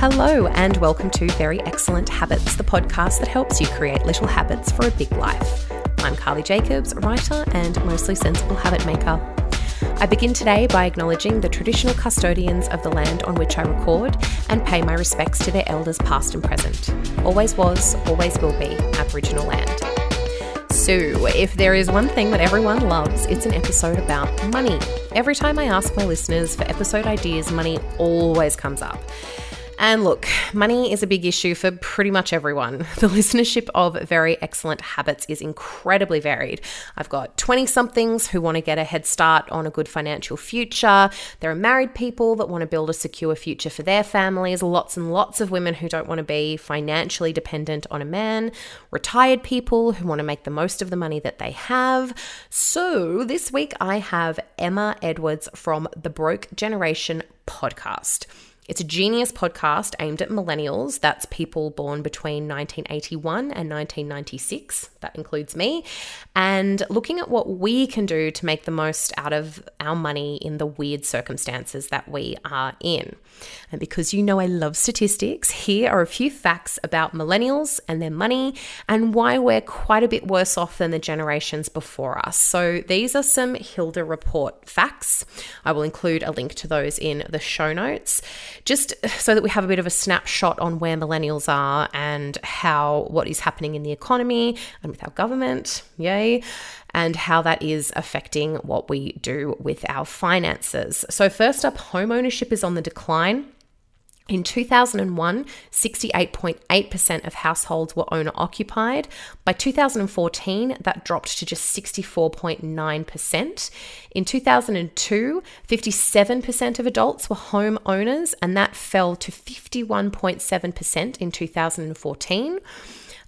Hello, and welcome to Very Excellent Habits, the podcast that helps you create little habits for a big life. I'm Carly Jacobs, writer and mostly sensible habit maker. I begin today by acknowledging the traditional custodians of the land on which I record and pay my respects to their elders past and present. Always was, always will be Aboriginal land. So, if there is one thing that everyone loves, it's an episode about money. Every time I ask my listeners for episode ideas, money always comes up. And look, money is a big issue for pretty much everyone. The listenership of Very Excellent Habits is incredibly varied. I've got 20 somethings who want to get a head start on a good financial future. There are married people that want to build a secure future for their families, lots and lots of women who don't want to be financially dependent on a man, retired people who want to make the most of the money that they have. So this week I have Emma Edwards from the Broke Generation podcast. It's a genius podcast aimed at millennials. That's people born between 1981 and 1996. That includes me. And looking at what we can do to make the most out of our money in the weird circumstances that we are in. And because you know I love statistics, here are a few facts about millennials and their money and why we're quite a bit worse off than the generations before us. So these are some Hilda Report facts. I will include a link to those in the show notes just so that we have a bit of a snapshot on where millennials are and how what is happening in the economy and with our government, yay, and how that is affecting what we do with our finances. So, first up, home ownership is on the decline. In 2001, 68.8% of households were owner occupied. By 2014, that dropped to just 64.9%. In 2002, 57% of adults were home owners, and that fell to 51.7% in 2014.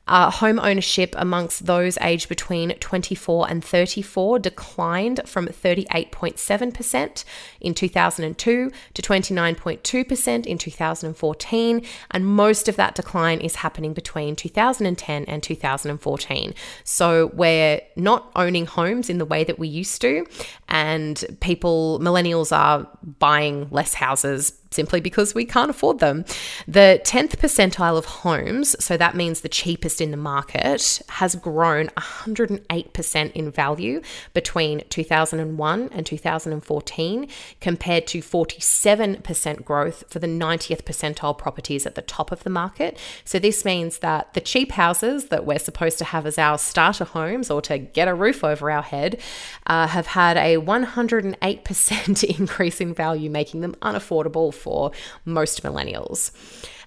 Uh, home ownership amongst those aged between 24 and 34 declined from 38.7% in 2002 to 29.2% in 2014, and most of that decline is happening between 2010 and 2014. So we're not owning homes in the way that we used to, and people, millennials, are buying less houses simply because we can't afford them. The 10th percentile of homes, so that means the cheapest in the market, has grown 108% in value between 2001 and 2014, compared to 47% growth for the 90th percentile properties at the top of the market. So this means that the cheap houses that we're supposed to have as our starter homes or to get a roof over our head uh, have had a 108% increase in value, making them unaffordable for most millennials.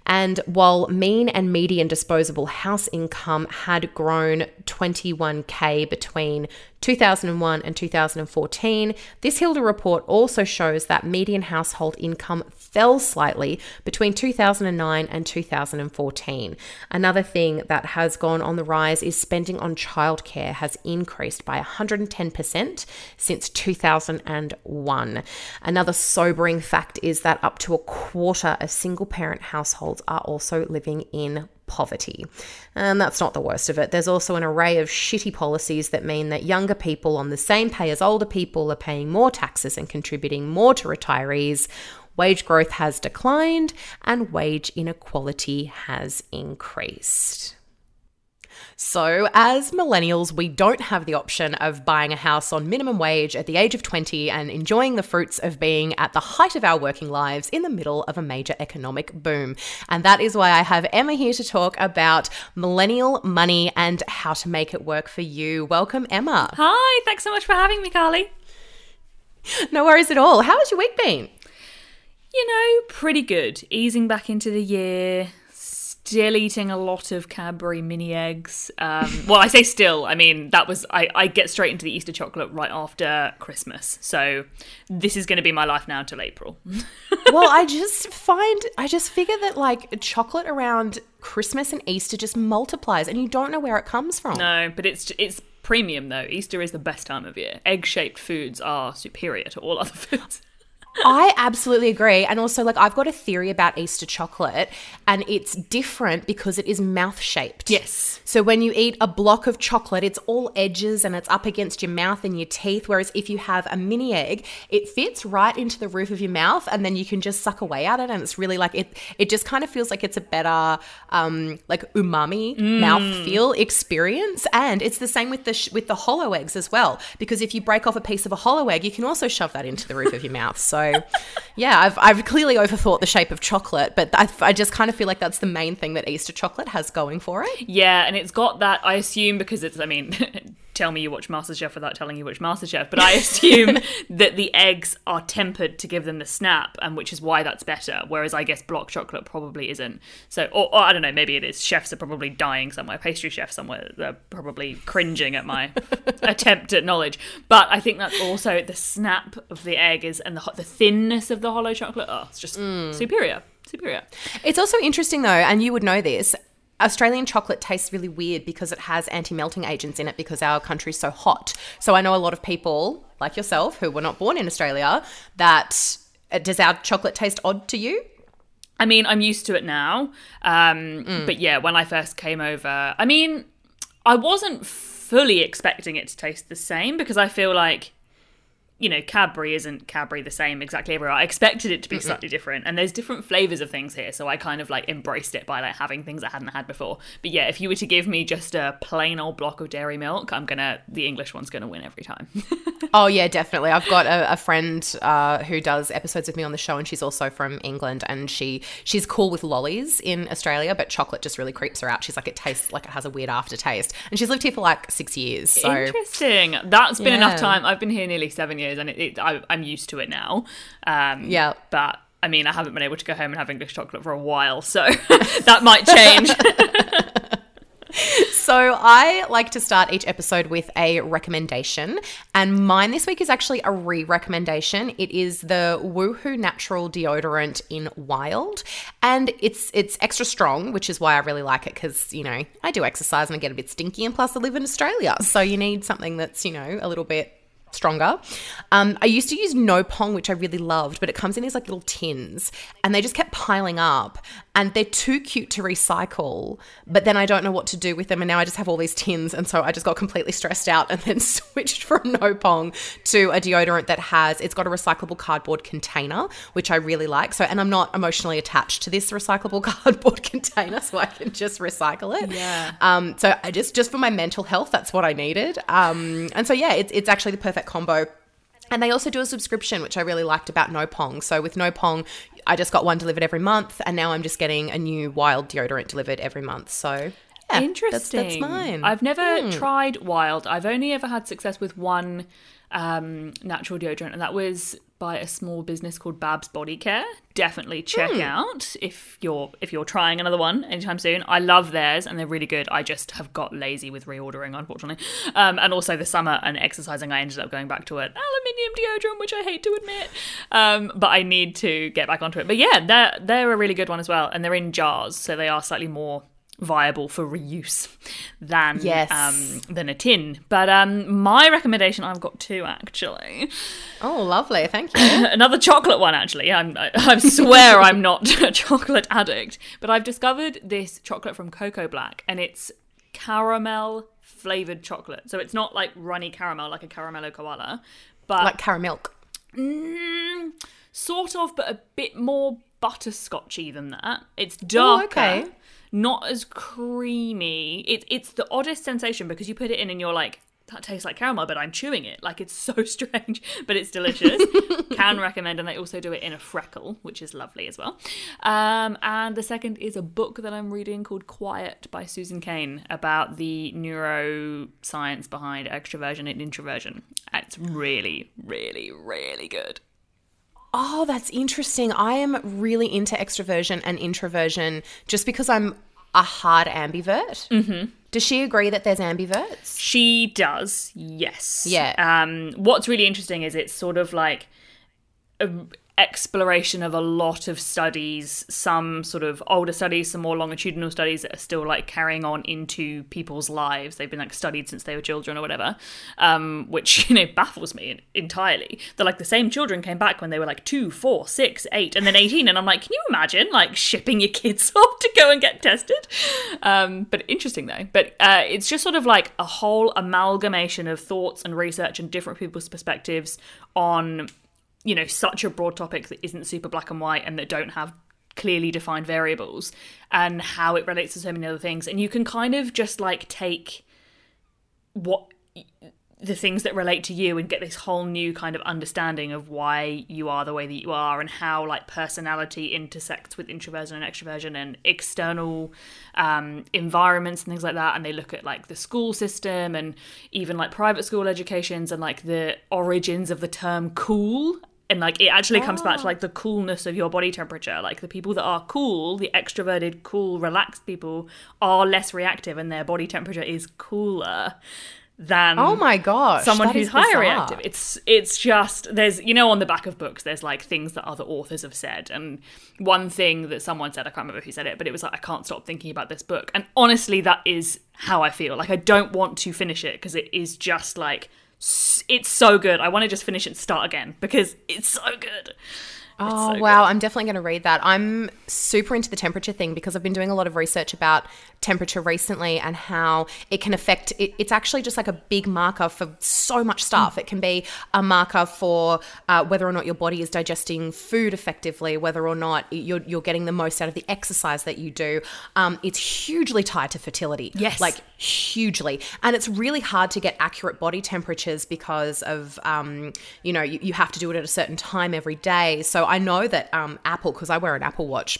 And while mean and median disposable house income had grown 21k between 2001 and 2014, this Hilda report also shows that median household income fell slightly between 2009 and 2014. Another thing that has gone on the rise is spending on childcare has increased by 110% since 2001. Another sobering fact is that up to a quarter of single parent households are also living in poverty. And that's not the worst of it. There's also an array of shitty policies that mean that younger people on the same pay as older people are paying more taxes and contributing more to retirees. Wage growth has declined and wage inequality has increased. So, as millennials, we don't have the option of buying a house on minimum wage at the age of 20 and enjoying the fruits of being at the height of our working lives in the middle of a major economic boom. And that is why I have Emma here to talk about millennial money and how to make it work for you. Welcome, Emma. Hi, thanks so much for having me, Carly. No worries at all. How has your week been? You know, pretty good. Easing back into the year, still eating a lot of Cadbury mini eggs. Um, well, I say still. I mean that was I, I get straight into the Easter chocolate right after Christmas. So this is going to be my life now until April. well, I just find I just figure that like chocolate around Christmas and Easter just multiplies, and you don't know where it comes from. No, but it's it's premium though. Easter is the best time of year. Egg shaped foods are superior to all other foods. I absolutely agree. And also, like, I've got a theory about Easter chocolate, and it's different because it is mouth shaped. Yes. So when you eat a block of chocolate, it's all edges and it's up against your mouth and your teeth. Whereas if you have a mini egg, it fits right into the roof of your mouth, and then you can just suck away at it. And it's really like it. It just kind of feels like it's a better, um, like umami mouth feel experience. And it's the same with the sh- with the hollow eggs as well, because if you break off a piece of a hollow egg, you can also shove that into the roof of your mouth. So, yeah, I've I've clearly overthought the shape of chocolate, but I, I just kind of feel like that's the main thing that Easter chocolate has going for it. Yeah, and it's got that, I assume, because it's, I mean, tell me you watch MasterChef without telling you which MasterChef, but I assume that the eggs are tempered to give them the snap, and which is why that's better. Whereas I guess block chocolate probably isn't. So, or, or I don't know, maybe it is. Chefs are probably dying somewhere, pastry chefs somewhere, they're probably cringing at my attempt at knowledge. But I think that's also the snap of the egg is, and the, the thinness of the hollow chocolate. Oh, it's just mm. superior. Superior. It's also interesting though, and you would know this. Australian chocolate tastes really weird because it has anti-melting agents in it because our country's so hot. So I know a lot of people like yourself who were not born in Australia that uh, does our chocolate taste odd to you? I mean, I'm used to it now. Um, But yeah, when I first came over, I mean, I wasn't fully expecting it to taste the same because I feel like, you know, Cadbury isn't Cadbury the same exactly everywhere. I expected it to be slightly different, and there's different flavors of things here, so I kind of like embraced it by like having things I hadn't had before. But yeah, if you were to give me just a plain old block of dairy milk, I'm gonna the English one's gonna win every time. Oh yeah, definitely. I've got a, a friend uh, who does episodes with me on the show, and she's also from England, and she she's cool with lollies in Australia, but chocolate just really creeps her out. She's like, it tastes like it has a weird aftertaste, and she's lived here for like six years. So Interesting. That's been enough time. I've been here nearly seven years, and it, it, I, I'm used to it now. Um, Yeah. but I mean, I haven't been able to go home and have English chocolate for a while, so that might change. So I like to start each episode with a recommendation, and mine this week is actually a re-recommendation. It is the Woohoo Natural Deodorant in Wild, and it's it's extra strong, which is why I really like it because you know I do exercise and I get a bit stinky, and plus I live in Australia, so you need something that's you know a little bit stronger. Um, I used to use No Pong, which I really loved, but it comes in these like little tins and they just kept piling up and they're too cute to recycle. But then I don't know what to do with them. And now I just have all these tins. And so I just got completely stressed out and then switched from No Pong to a deodorant that has, it's got a recyclable cardboard container, which I really like. So, and I'm not emotionally attached to this recyclable cardboard container, so I can just recycle it. Yeah. Um, so I just just for my mental health, that's what I needed. Um, and so yeah, it's it's actually the perfect combo. And they also do a subscription, which I really liked about No Pong. So with No Pong, I just got one delivered every month, and now I'm just getting a new wild deodorant delivered every month. So yeah, Interesting. That's, that's mine. I've never tried Wild. I've only ever had success with one um, natural deodorant, and that was by a small business called Babs Body Care. Definitely check Hmm. out if you're if you're trying another one anytime soon. I love theirs, and they're really good. I just have got lazy with reordering, unfortunately. Um, and also the summer and exercising, I ended up going back to an aluminium deodorant, which I hate to admit. Um, but I need to get back onto it. But yeah, they're they're a really good one as well, and they're in jars, so they are slightly more viable for reuse than Yes. um, than a tin. But um, my recommendation, I've got two actually. oh, lovely. Thank you. Another chocolate one actually. I'm, I, I swear I'm not a chocolate addict, but I've discovered this chocolate from Koko Black, and it's caramel flavored chocolate. So it's not like runny caramel like a caramello koala, but like caramel. Mm, sort of, but a bit more butterscotchy than that. It's darker, okay. Not as creamy. It's it's the oddest sensation because you put it in and you're like, that tastes like caramel, but I'm chewing it. Like it's so strange, but it's delicious. Can recommend, and they also do it in a freckle, which is lovely as well. Um, and the second is a book that I'm reading called Quiet by Susan Cain about the neuroscience behind extroversion and introversion. It's really, really, really good. Oh, that's interesting. I am really into extroversion and introversion just because I'm a hard ambivert. Mm-hmm. Does she agree that there's ambiverts? She does, yes. Yeah. Um, what's really interesting is it's sort of like, exploration of a lot of studies, some sort of older studies, some more longitudinal studies that are still like carrying on into people's lives. They've been like studied since they were children or whatever, um, which you know baffles me entirely. They're like the same children came back when they were like two, four, six, eight, and then eighteen, and I'm like, can you imagine like shipping your kids off to go and get tested? Um, but interesting though. But uh, it's just sort of like a whole amalgamation of thoughts and research and different people's perspectives on you know such a broad topic that isn't super black and white and that don't have clearly defined variables and how it relates to so many other things. And you can kind of just like take what the things that relate to you and get this whole new kind of understanding of why you are the way that you are and how like personality intersects with introversion and extroversion and external um, environments and things like that. And they look at like the school system and even like private school educations and like the origins of the term cool and like it actually comes back to ah. like the coolness of your body temperature. Like the people that are cool the extroverted cool relaxed people are less reactive and their body temperature is cooler than oh my gosh someone who's higher reactive. It's it's just there's you know on the back of books there's like things that other authors have said. And one thing that someone said i can't remember who said it but it was like i can't stop thinking about this book. And honestly that is how i feel. Like i don't want to finish it because it is just like it's so good i want to just finish it and start again because it's so good Oh, so wow. Good. I'm definitely going to read that. I'm super into the temperature thing because I've been doing a lot of research about temperature recently and how it can affect it, it's actually just like a big marker for so much stuff. It can be a marker for uh, whether or not your body is digesting food effectively, whether or not you're, you're getting the most out of the exercise that you do. Um, it's hugely tied to fertility. Yes. Like hugely. And it's really hard to get accurate body temperatures because of, um, you know, you, you have to do it at a certain time every day. So I know that um, Apple, because I wear an Apple Watch,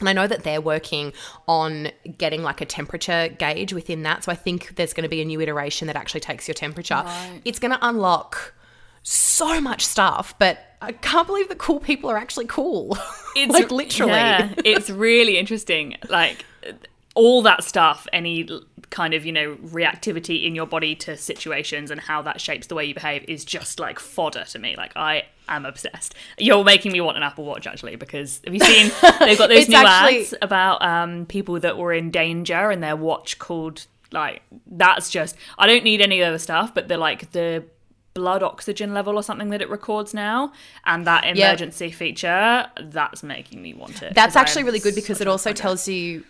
and I know that they're working on getting like a temperature gauge within that. So I think there's going to be a new iteration that actually takes your temperature. Right. It's going to unlock so much stuff, but I can't believe that cool people are actually cool. It's like literally. Yeah, it's really interesting. Like all that stuff, any kind of, you know, reactivity in your body to situations and how that shapes the way you behave is just like fodder to me. Like I am obsessed. You're making me want an Apple Watch actually because have you seen they've got those new actually... ads about um, people that were in danger and their watch called like that's just I don't need any other stuff, but they're like the blood oxygen level or something that it records now and that emergency yep. feature that's making me want it that's actually really good because it also tells you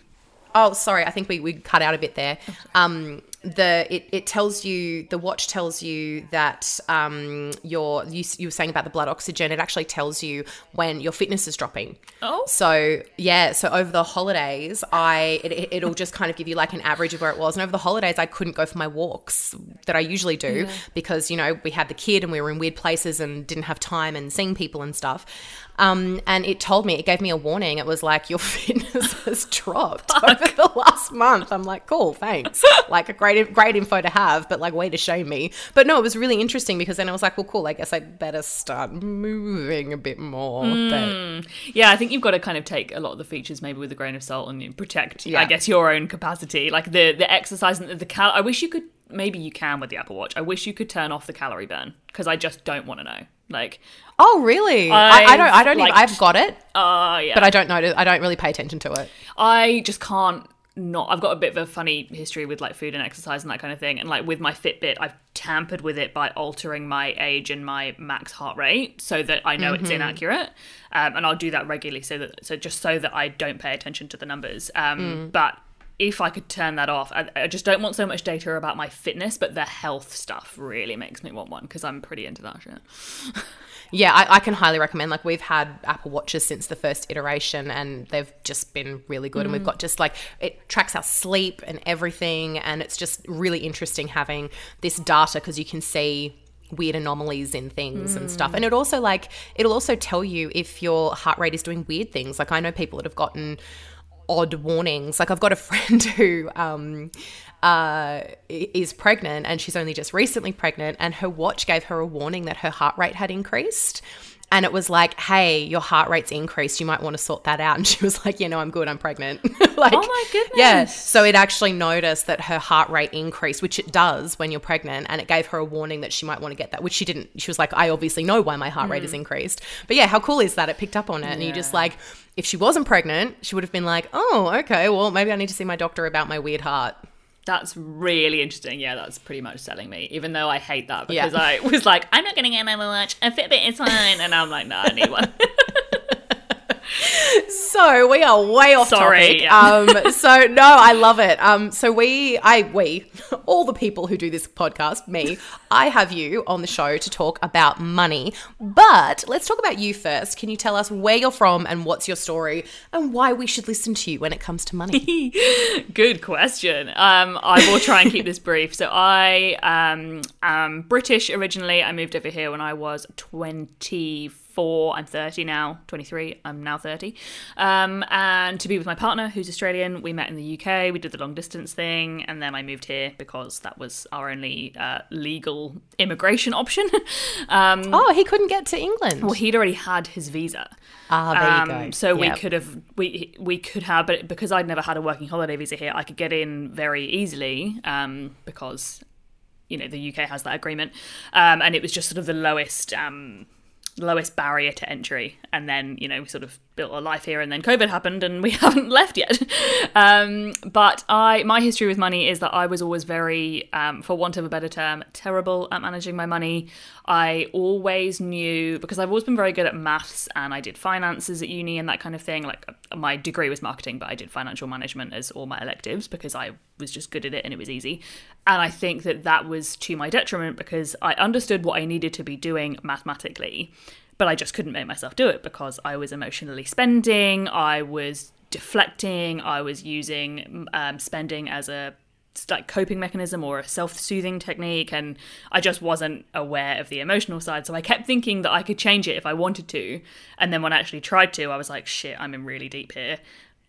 Oh, sorry. I think we, we cut out a bit there. Um, the it, it tells you the watch tells you that um your you, you were saying about the blood oxygen it actually tells you when your fitness is dropping oh so yeah so over the holidays i it, it'll just kind of give you like an average of where it was and over the holidays i couldn't go for my walks that i usually do yeah. because you know we had the kid and we were in weird places and didn't have time and seeing people and stuff um, and it told me, it gave me a warning. It was like, your fitness has dropped over the last month. I'm like, cool, thanks. like a great, great info to have, but like, way to show me. But no, it was really interesting because then I was like, well, cool, I guess I better start moving a bit more. Mm. But yeah, I think you've got to kind of take a lot of the features maybe with a grain of salt and protect, yeah. I guess, your own capacity. Like the, the exercise and the, the cal. I wish you could maybe you can with the Apple Watch. I wish you could turn off the calorie burn because I just don't want to know. Like, oh really? I, I, don't. I don't. Even, I've got it. Uh, yeah. But I don't know. I don't really pay attention to it. I just can't. Not. I've got a bit of a funny history with like food and exercise and that kind of thing. And like with my Fitbit, I've tampered with it by altering my age and my max heart rate so that I know mm-hmm. it's inaccurate. Um, and I'll do that regularly so that so just so that I don't pay attention to the numbers. Um, mm. But if I could turn that off, I, I, just don't want so much data about my fitness, but the health stuff really makes me want one because I'm pretty into that shit. yeah, I, I, can highly recommend. Like we've had Apple Watches since the first iteration, and they've just been really good. Mm. And we've mm. got just like it tracks our sleep and everything, and it's just really interesting having this data because you can see weird anomalies in things mm. and stuff. And it also like it'll also tell you if your heart rate is doing weird things. Like I know people that have gotten odd warnings. Like I've got a friend who um, uh, is pregnant and she's only just recently pregnant, and her watch gave her a warning that her heart rate had increased. and it was like, "Hey, your heart rate's increased. You might want to sort that out." And she was like, "Yeah, no, I'm good. I'm pregnant." like, Oh my goodness. Yeah. So it actually noticed that her heart rate increased, which it does when you're pregnant, and it gave her a warning that she might want to get that, which she didn't. She was like, "I obviously know why my heart rate is increased." But yeah, how cool is that? It picked up on it, and you just Mm. Like, if she wasn't pregnant, she would have been like, "Oh, okay. Well, maybe I need to see my doctor about my weird heart." That's really interesting. Yeah, that's pretty much selling me. Even though I hate that Yeah. because I was like, I'm not going to get another watch. A Fitbit is fine. And I'm like, no, I need one. So we are way off Sorry, topic. yeah. Um, so no, I love it. Um, so we, I, we, all the people who do this podcast, me, I have you on the show to talk about money. But let's talk about you first. Can you tell us where you're from and what's your story and why we should listen to you when it comes to money? Good question. Um, I will try and keep this brief. So I um, am British originally. I moved over here when I was 24. I'm 30 now. 23. I'm now 30. Um, and to be with my partner, who's Australian, we met in the UK. We did the long distance thing, and then I moved here because that was our only uh, legal immigration option. um, oh, he couldn't get to England. well, he'd already had his visa. ah, there Um, you go. So we could have we we could have, but because I'd never had a working holiday visa here, I could get in very easily um, because you know the UK has that agreement, um, and it was just sort of the lowest. Um, lowest barrier to entry. And then you know we sort of built a life here and then covid happened and we haven't left yet. Um, but i my history with money is that i was always very um, for want of a better term terrible at managing my money. I always knew because i've always been very good at maths and i did finances at uni and that kind of thing like uh, my degree was marketing but i did financial management as all my electives because i was just good at it and it was easy. And i think that that was to my detriment because i understood what i needed to be doing mathematically but I just couldn't make myself do it because I was emotionally spending, I was deflecting, I was using um, spending as a like coping mechanism or a self-soothing technique and I just wasn't aware of the emotional side so I kept thinking that I could change it if I wanted to and then when I actually tried to I was like shit I'm in really deep here.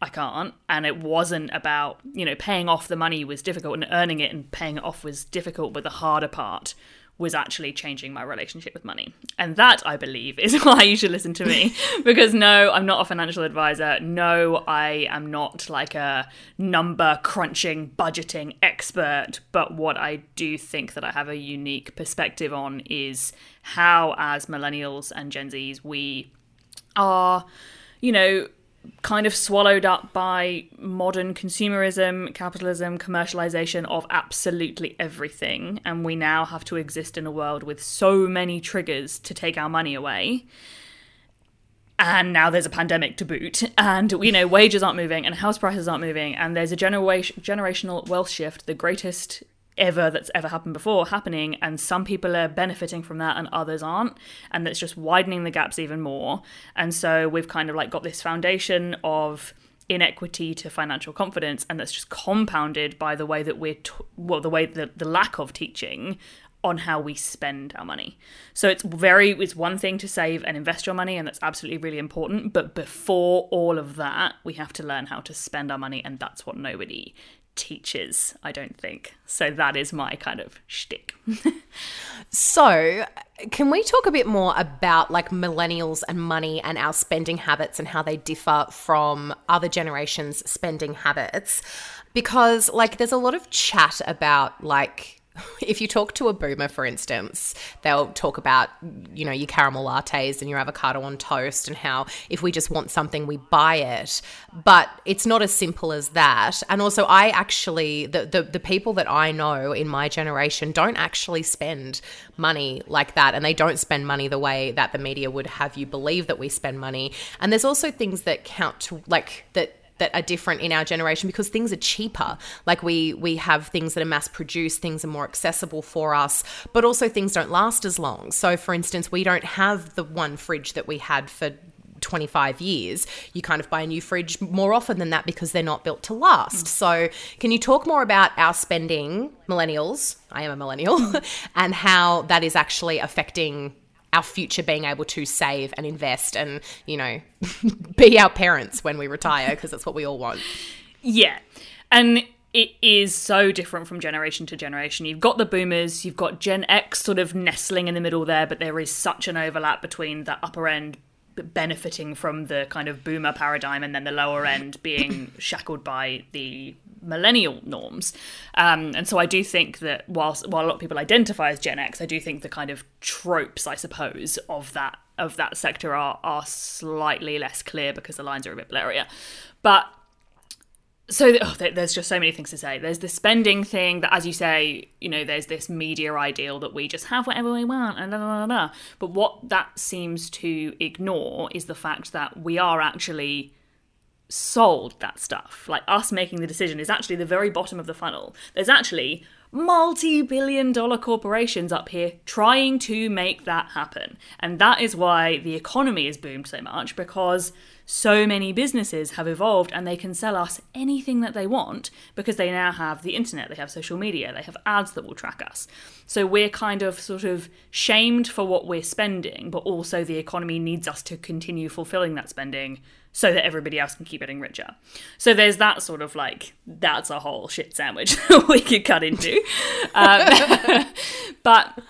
I can't. And it wasn't about you know paying off the money was difficult and earning it and paying it off was difficult but the harder part was actually changing my relationship with money. And that, I believe, is why you should listen to me. because no, I'm not a financial advisor. No, I am not like a number crunching, budgeting expert. But what I do think that I have a unique perspective on is how, as millennials and Gen Zs, we are, you know, kind of swallowed up by modern consumerism, capitalism, commercialization of absolutely everything. And we now have to exist in a world with so many triggers to take our money away. And now there's a pandemic to boot, and you know wages aren't moving, and house prices aren't moving, and there's a generation generational wealth shift, the greatest ever that's ever happened before happening and some people are benefiting from that and others aren't and that's just widening the gaps even more and so we've kind of like got this foundation of inequity to financial confidence and that's just compounded by the way that we're t- well the way that the lack of teaching on how we spend our money. So it's very it's one thing to save and invest your money and that's absolutely really important, but before all of that, we have to learn how to spend our money and that's what nobody teaches, I don't think. So that is my kind of shtick. So, can we talk a bit more about like millennials and money and our spending habits and how they differ from other generations' spending habits? Because, like, there's a lot of chat about like if you talk to a boomer, for instance, they'll talk about, you know, your caramel lattes and your avocado on toast and how if we just want something, we buy it. But it's not as simple as that. And also, I actually, the, the, the people that I know in my generation don't actually spend money like that. And they don't spend money the way that the media would have you believe that we spend money. And there's also things that count to, like, that that are different in our generation because things are cheaper. Like we we have things that are mass produced things are more accessible for us but also things don't last as long. So for instance we don't have the one fridge that we had for 25 years. You kind of buy a new fridge more often than that because they're not built to last. Mm. So can you talk more about our spending millennials? I am a millennial. And how that is actually affecting our future being able to save and invest and you know be our parents when we retire because that's what we all want Yeah. And it is so different from generation to generation. You've got the boomers, you've got Gen X sort of nestling in the middle there, but there is such an overlap between the upper end benefiting from the kind of boomer paradigm and then the lower end being shackled by the millennial norms. Um, and so I do think that whilst while a lot of people identify as Gen X, I do think the kind of tropes, I suppose, of that of that sector are are slightly less clear because the lines are a bit blurrier. But so oh, there's just so many things to say. There's the spending thing that, as you say, you know, there's this media ideal that we just have whatever we want, and da, da, da, But what that seems to ignore is the fact that we are actually sold that stuff. Like us making the decision is actually the very bottom of the funnel. There's actually multi billion dollar corporations up here trying to make that happen. And that is why the economy has boomed so much because so many businesses have evolved and they can sell us anything that they want because they now have the internet, they have social media, they have ads that will track us. So we're kind of sort of shamed for what we're spending, but also the economy needs us to continue fulfilling that spending so that everybody else can keep getting richer. So there's that sort of like, that's a whole shit sandwich we could cut into. Um, but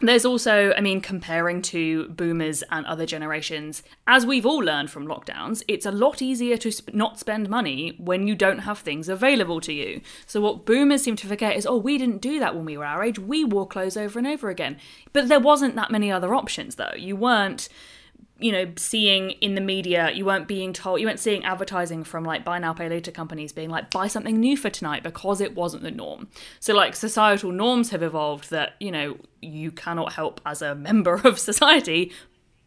there's also, I mean, comparing to boomers and other generations, as we've all learned from lockdowns, it's a lot easier to sp- not spend money when you don't have things available to you. So, what boomers seem to forget is, oh, we didn't do that when we were our age. We wore clothes over and over again. But there wasn't that many other options, though. You weren't you know, seeing in the media, you weren't being told, you weren't seeing advertising from like buy now, pay later companies being like, buy something new for tonight because it wasn't the norm. So, like, societal norms have evolved that, you know, you cannot help as a member of society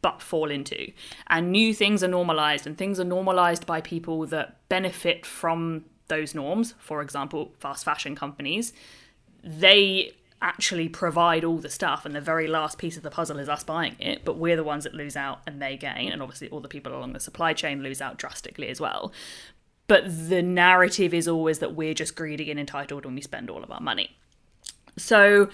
but fall into. And new things are normalized, and things are normalized by people that benefit from those norms. For example, fast fashion companies. They actually provide all the stuff and the very last piece of the puzzle is us buying it but we're the ones that lose out and they gain and obviously all the people along the supply chain lose out drastically as well. But the narrative is always that we're just greedy and entitled when we spend all of our money. So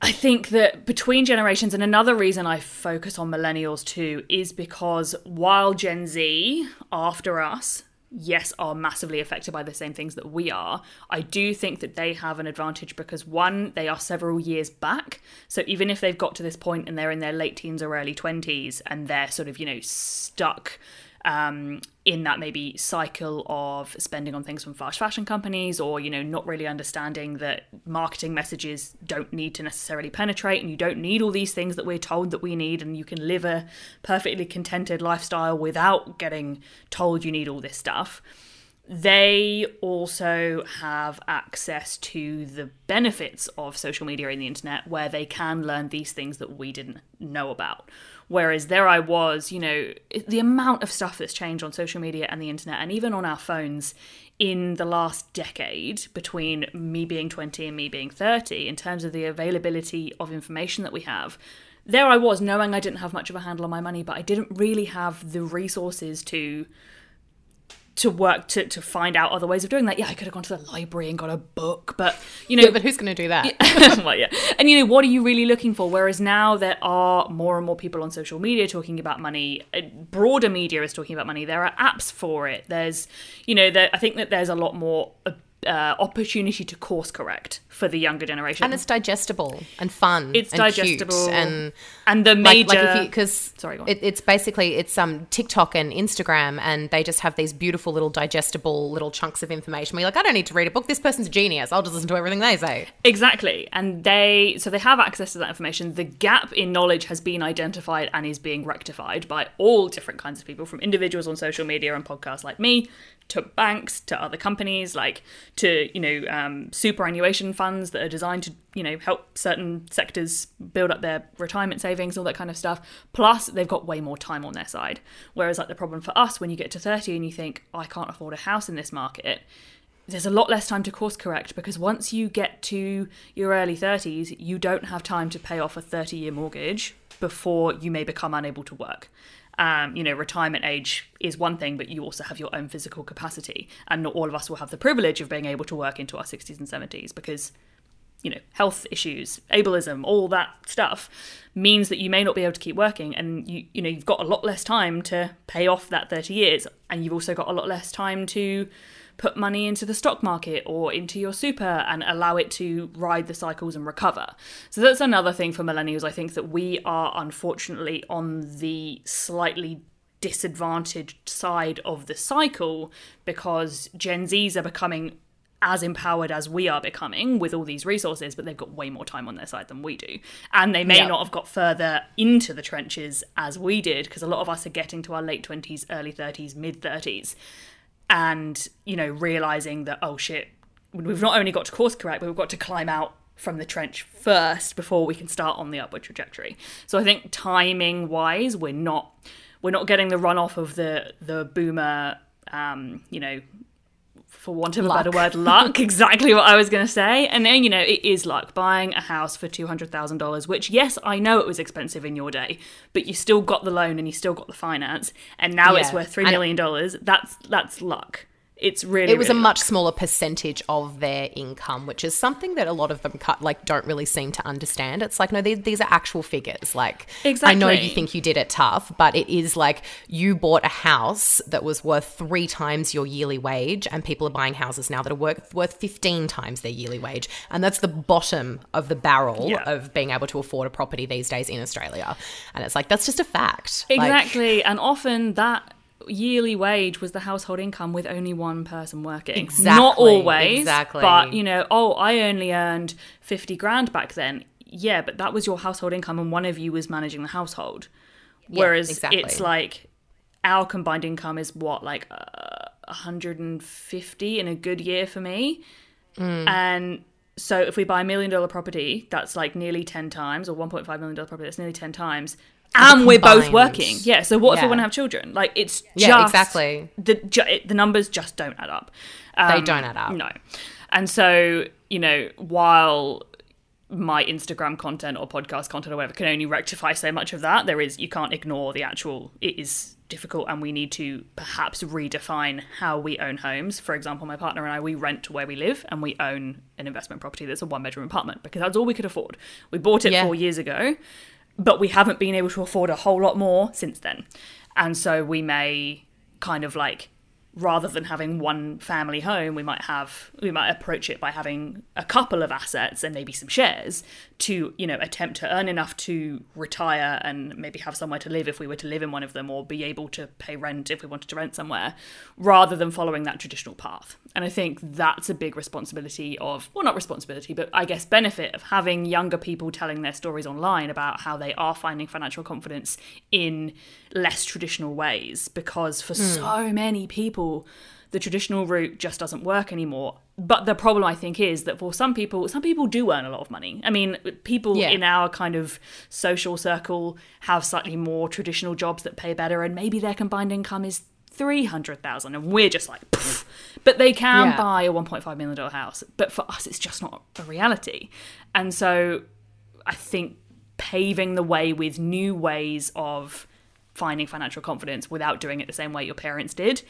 I think that between generations, and another reason I focus on millennials too, is because while Gen Z, after us, yes, are massively affected by the same things that we are, I do think that they have an advantage because one, they are several years back. So even if they've got to this point and they're in their late teens or early 20s and they're sort of, you know, stuck um, in that maybe cycle of spending on things from fast fashion companies or you know not really understanding that marketing messages don't need to necessarily penetrate and you don't need all these things that we're told that we need and you can live a perfectly contented lifestyle without getting told you need all this stuff. They also have access to the benefits of social media and the internet where they can learn these things that we didn't know about Whereas there I was, you know, the amount of stuff that's changed on social media and the internet and even on our phones in the last decade between me being 20 and me being 30 in terms of the availability of information that we have. There I was, knowing I didn't have much of a handle on my money, but I didn't really have the resources to to work to, to find out other ways of doing that. Yeah, I could have gone to the library and got a book, but you know, yeah, but who's going to do that? well, yeah, and you know, what are you really looking for? Whereas now there are more and more people on social media talking about money. Uh, broader media is talking about money. There are apps for it. There's, you know, there, I think that there's a lot more uh, opportunity to course correct for the younger generation, and it's digestible and fun. It's and digestible and and the major like, because sorry, it, it's basically it's um TikTok and Instagram, and they just have these beautiful little digestible little chunks of information. We're like, I don't need to read a book. This person's a genius. I'll just listen to everything they say. Exactly, and they so they have access to that information. The gap in knowledge has been identified and is being rectified by all different kinds of people, from individuals on social media and podcasts like me to banks to other companies like to you know um, superannuation funds that are designed to you know help certain sectors build up their retirement savings all that kind of stuff. Plus they've got way more time on their side. Whereas like the problem for us when you get to 30 and you think i can't afford a house in this market there's a lot less time to course correct because once you get to your early 30s you don't have time to pay off a 30 year mortgage before you may become unable to work. Um, you know, retirement age is one thing, but you also have your own physical capacity. And not all of us will have the privilege of being able to work into our 60s and 70s because, you know, health issues, ableism, all that stuff means that you may not be able to keep working. And, you, you know, you've got a lot less time to pay off that 30 years. And you've also got a lot less time to put money into the stock market or into your super and allow it to ride the cycles and recover. So that's another thing for millennials. I think that we are unfortunately on the slightly disadvantaged side of the cycle because Gen Zs are becoming as empowered as we are becoming with all these resources, but they've got way more time on their side than we do. And they may Yeah. not have got further into the trenches as we did, because a lot of us are getting to our late 20s, early 30s, mid 30s, and, you know, realizing that, oh shit, we've not only got to course correct, but we've got to climb out from the trench first before we can start on the upward trajectory. So I think timing wise, we're not we're not getting the runoff of the the boomer um, you know, for want of a better word, luck. exactly what I was going to say. And then, you know, it is luck. Buying a house for $200,000, which, yes, I know it was expensive in your day, but you still got the loan and you still got the finance. And now it's worth $3 million. And- That's, that's luck. It's really, it was a really much smaller percentage of their income, which is something that a lot of them cut, like don't really seem to understand. It's like no, these, these are actual figures. Like exactly I know you think you did it tough, but it is like you bought a house that was worth three times your yearly wage, and people are buying houses now that are worth worth fifteen times their yearly wage, and that's the bottom of the barrel Yeah. of being able to afford a property these days in Australia. And it's like that's just a fact. Like, Exactly. and often that yearly wage was the household income with only one person working. Exactly. Not always. exactly. But, you know, oh, I only earned 50 grand back then. Yeah, but that was your household income and one of you was managing the household. Whereas exactly. it's like our combined income is what, like uh, 150 in a good year for me. Mm. And so if we buy a million dollar property, that's like nearly 10 times, or 1.5 million dollar property, that's nearly 10 times. And we're both working. Yeah. So what if we want to have children? Like it's Yeah, just exactly. the ju- the numbers just don't add up. They Um, don't add up. No. And so you know while my Instagram content or podcast content or whatever can only rectify so much of that. There is you can't ignore the actual. It is difficult, and we need to perhaps redefine how we own homes. For example, my partner and I we rent where we live, and we own an investment property that's a one bedroom apartment because that's all we could afford. We bought it Yeah. four years ago, but we haven't been able to afford a whole lot more since then, and so we may kind of like rather than having one family home, we might have we might approach it by having a couple of assets and maybe some shares to you know attempt to earn enough to retire and maybe have somewhere to live if we were to live in one of them or be able to pay rent if we wanted to rent somewhere rather than following that traditional path. And i think that's a big responsibility of well not responsibility but i guess benefit of having younger people telling their stories online about how they are finding financial confidence in less traditional ways because for hmm. so many people the traditional route just doesn't work anymore but the problem i think is that for some people some people do earn a lot of money i mean people Yeah. in our kind of social circle have slightly more traditional jobs that pay better and maybe their combined income is 300,000 and we're just like pfft. but they can Yeah. buy a 1.5 million dollar house but for us it's just not a reality and so i think paving the way with new ways of finding financial confidence without doing it the same way your parents did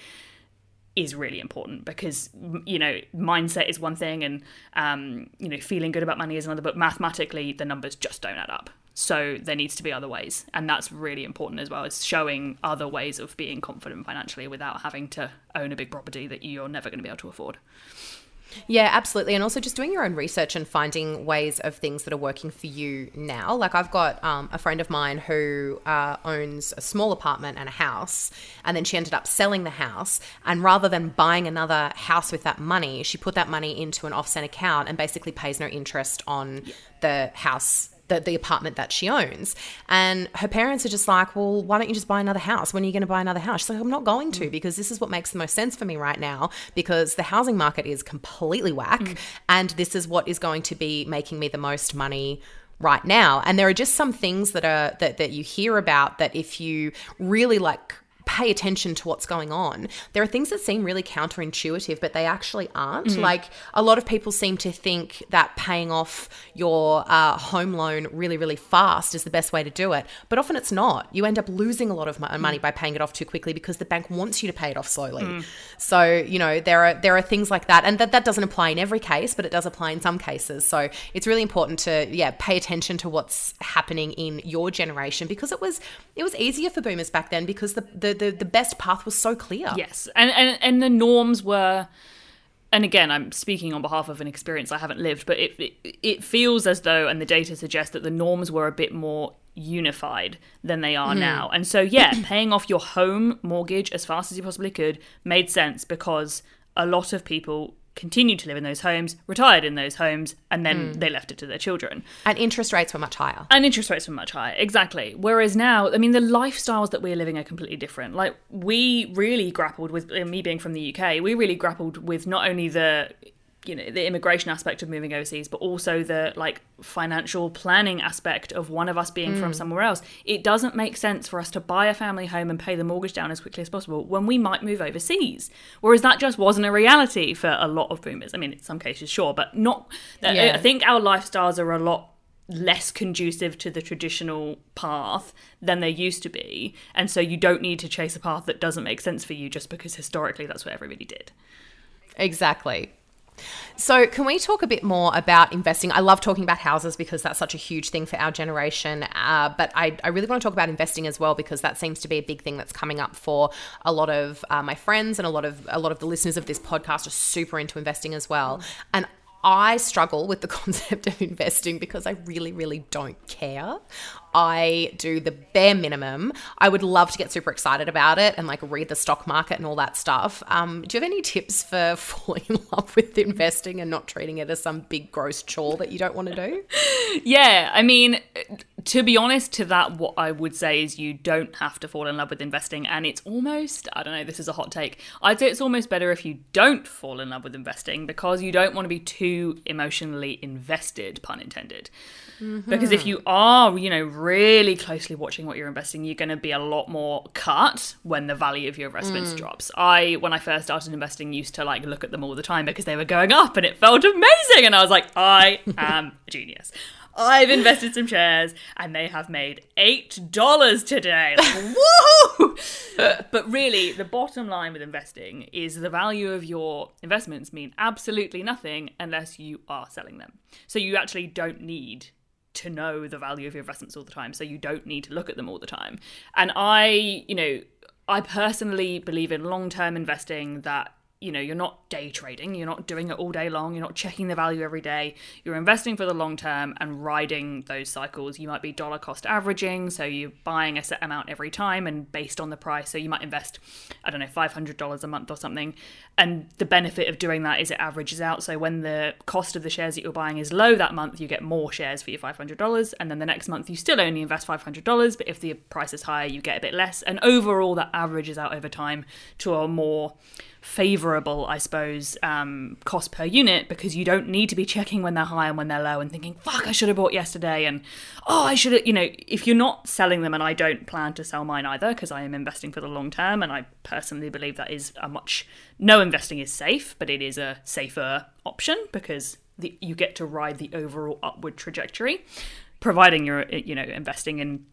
is really important because you know mindset is one thing and um, you know feeling good about money is another but mathematically the numbers just don't add up. So there needs to be other ways and that's really important as well as showing other ways of being confident financially without having to own a big property that you're never going to be able to afford Yeah, absolutely. And also just doing your own research and finding ways of things that are working for you now. Like I've got um, a friend of mine who uh, owns a small apartment and a house, and then she ended up selling the house. And rather than buying another house with that money, she put that money into an offset account and basically pays no interest on the house. The, the apartment that she owns. And her parents are just like, well, why don't you just buy another house? When are you going to buy another house? She's like, I'm not going to mm. because this is what makes the most sense for me right now because the housing market is completely whack. Mm. And this is what is going to be making me the most money right now. And there are just some things that are that, that you hear about that if you really like pay attention to what's going on. There are things that seem really counterintuitive, but they actually aren't. Mm. Like a lot of people seem to think that paying off your uh, home loan really, really fast is the best way to do it, but often it's not. You end up losing a lot of mo- mm. money by paying it off too quickly because the bank wants you to pay it off slowly. Mm. So you know there are there are things like that, and that that doesn't apply in every case, but it does apply in some cases. So it's really important to yeah pay attention to what's happening in your generation because it was it was easier for boomers back then because the the, the, the best path was so clear. Yes, and, and and the norms were, and again, I'm speaking on behalf of an experience I haven't lived, but it it, it feels as though, and the data suggests that the norms were a bit more unified than they are hmm. now. And so, yeah, paying off your home mortgage as fast as you possibly could made sense because a lot of people continued to live in those homes, retired in those homes, and then they left it to their children. And interest rates were much higher. And interest rates were much higher, exactly. Whereas now, I mean, the lifestyles that we're living are completely different. Like, we really grappled with, uh, me being from the UK, we really grappled with not only the, you know, the immigration aspect of moving overseas, but also the, like, financial planning aspect of one of us being from mm. somewhere else. It doesn't make sense for us to buy a family home and pay the mortgage down as quickly as possible when we might move overseas. Whereas that just wasn't a reality for a lot of boomers. I mean, in some cases, sure, but not. I- Yeah. I think our lifestyles are a lot less conducive to the traditional path than they used to be. And so you don't need to chase a path that doesn't make sense for you just because historically that's what everybody did. Exactly. So, can we talk a bit more about investing? I love talking about houses because that's such a huge thing for our generation. Uh, but I, I really want to talk about investing as well because that seems to be a big thing that's coming up for a lot of uh, my friends and a lot of a lot of the listeners of this podcast are super into investing as well. And I struggle with the concept of investing because I really, really don't care. I do the bare minimum. I would love to get super excited about it and like read the stock market and all that stuff. Um, do you have any tips for falling in love with investing and not treating it as some big gross chore that you don't want to do? Yeah, I mean, to be honest, to that, what I would say is you don't have to fall in love with investing. And it's almost, I don't know, this is a hot take. I'd say it's almost better if you don't fall in love with investing because you don't want to be too emotionally invested, pun intended. Because if you are, you know, really closely watching what you're investing, you're going to be a lot more cut when the value of your investments mm. drops. I, when I first started investing, used to like look at them all the time because they were going up and it felt amazing. And I was like, I am a genius. I've invested some shares and they have made $8 today. Like, woo! but really, the bottom line with investing is the value of your investments mean absolutely nothing unless you are selling them. So you actually don't need to know the value of your investments all the time. So you don't need to look at them all the time. And I, you know, I personally believe in long term investing that you know you're not day trading you're not doing it all day long you're not checking the value every day you're investing for the long term and riding those cycles you might be dollar cost averaging so you're buying a set amount every time and based on the price so you might invest i don't know $500 a month or something and the benefit of doing that is it averages out so when the cost of the shares that you're buying is low that month you get more shares for your $500 and then the next month you still only invest $500 but if the price is higher you get a bit less and overall that averages out over time to a more favorable, I suppose, um, cost per unit because you don't need to be checking when they're high and when they're low and thinking, fuck, I should have bought yesterday. And oh, I should have, you know, if you're not selling them, and I don't plan to sell mine either because I am investing for the long term. And I personally believe that is a much, no investing is safe, but it is a safer option because the, you get to ride the overall upward trajectory, providing you're, you know, investing in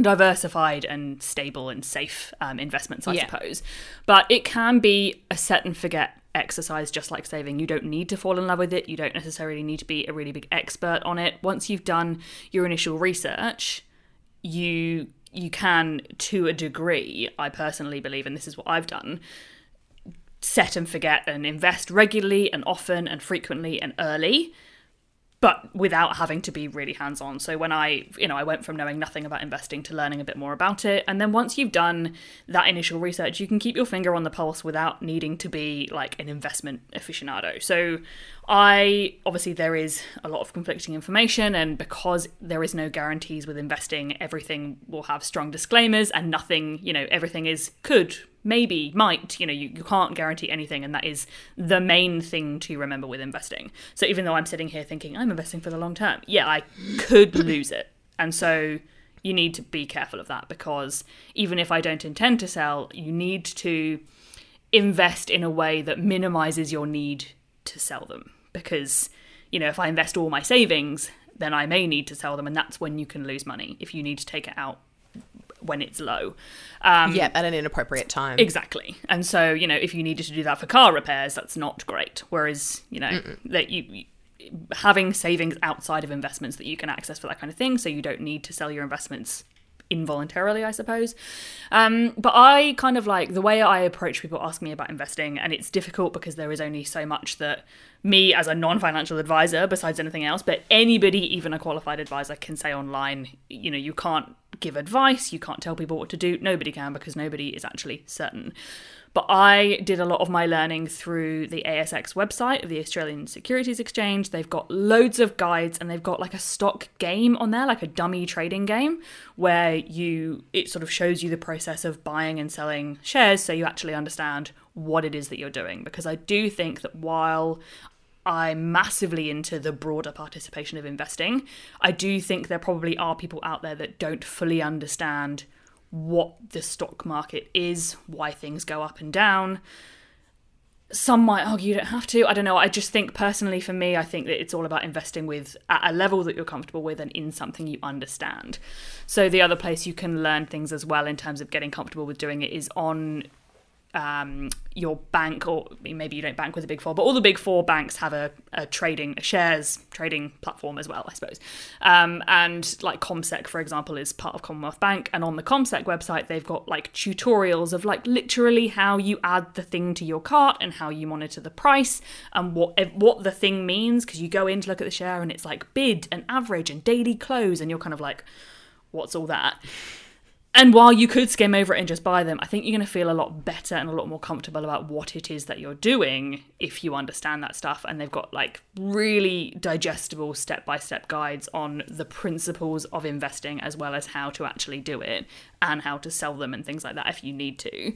diversified and stable and safe um, investments, I Yeah. suppose. But it can be a set and forget exercise, just like saving. You don't need to fall in love with it. You don't necessarily need to be a really big expert on it. Once you've done your initial research, you you can, to a degree, I personally believe, and this is what I've done, set and forget and invest regularly and often and frequently and early but without having to be really hands on. So when I, you know, I went from knowing nothing about investing to learning a bit more about it. And then once you've done that initial research, you can keep your finger on the pulse without needing to be like an investment aficionado. So I obviously there is a lot of conflicting information and because there is no guarantees with investing, everything will have strong disclaimers and nothing, you know, everything is could maybe, might, you know, you, you can't guarantee anything, and that is the main thing to remember with investing. So even though I'm sitting here thinking I'm investing for the long term, yeah, I could lose it. And so you need to be careful of that because even if I don't intend to sell, you need to invest in a way that minimizes your need to sell them. Because, you know, if I invest all my savings, then I may need to sell them, and that's when you can lose money if you need to take it out when it's low. Um, yeah, at an inappropriate time. Exactly. And so, you know, if you needed to do that for car repairs, that's not great. Whereas, you know, that you, you having savings outside of investments that you can access for that kind of thing, so you don't need to sell your investments involuntarily, I suppose. Um, but I kind of like the way I approach people asking me about investing, and it's difficult because there is only so much that me as a non financial advisor, besides anything else, but anybody, even a qualified advisor, can say online, you know, you can't give advice, you can't tell people what to do. Nobody can because nobody is actually certain. But I did a lot of my learning through the ASX website of the Australian Securities Exchange. They've got loads of guides and they've got like a stock game on there, like a dummy trading game, where you it sort of shows you the process of buying and selling shares so you actually understand what it is that you're doing. Because I do think that while I'm massively into the broader participation of investing. I do think there probably are people out there that don't fully understand what the stock market is, why things go up and down. Some might argue you don't have to. I don't know. I just think personally for me, I think that it's all about investing with at a level that you're comfortable with and in something you understand. So the other place you can learn things as well in terms of getting comfortable with doing it is on um, your bank, or maybe you don't bank with the big four, but all the big four banks have a, a trading, a shares trading platform as well, I suppose. Um, and like CommSec, for example, is part of Commonwealth Bank. And on the CommSec website, they've got like tutorials of like literally how you add the thing to your cart and how you monitor the price and what what the thing means. Because you go in to look at the share and it's like bid and average and daily close, and you're kind of like, what's all that? And while you could skim over it and just buy them, I think you're going to feel a lot better and a lot more comfortable about what it is that you're doing if you understand that stuff. And they've got like really digestible step by step guides on the principles of investing as well as how to actually do it and how to sell them and things like that if you need to.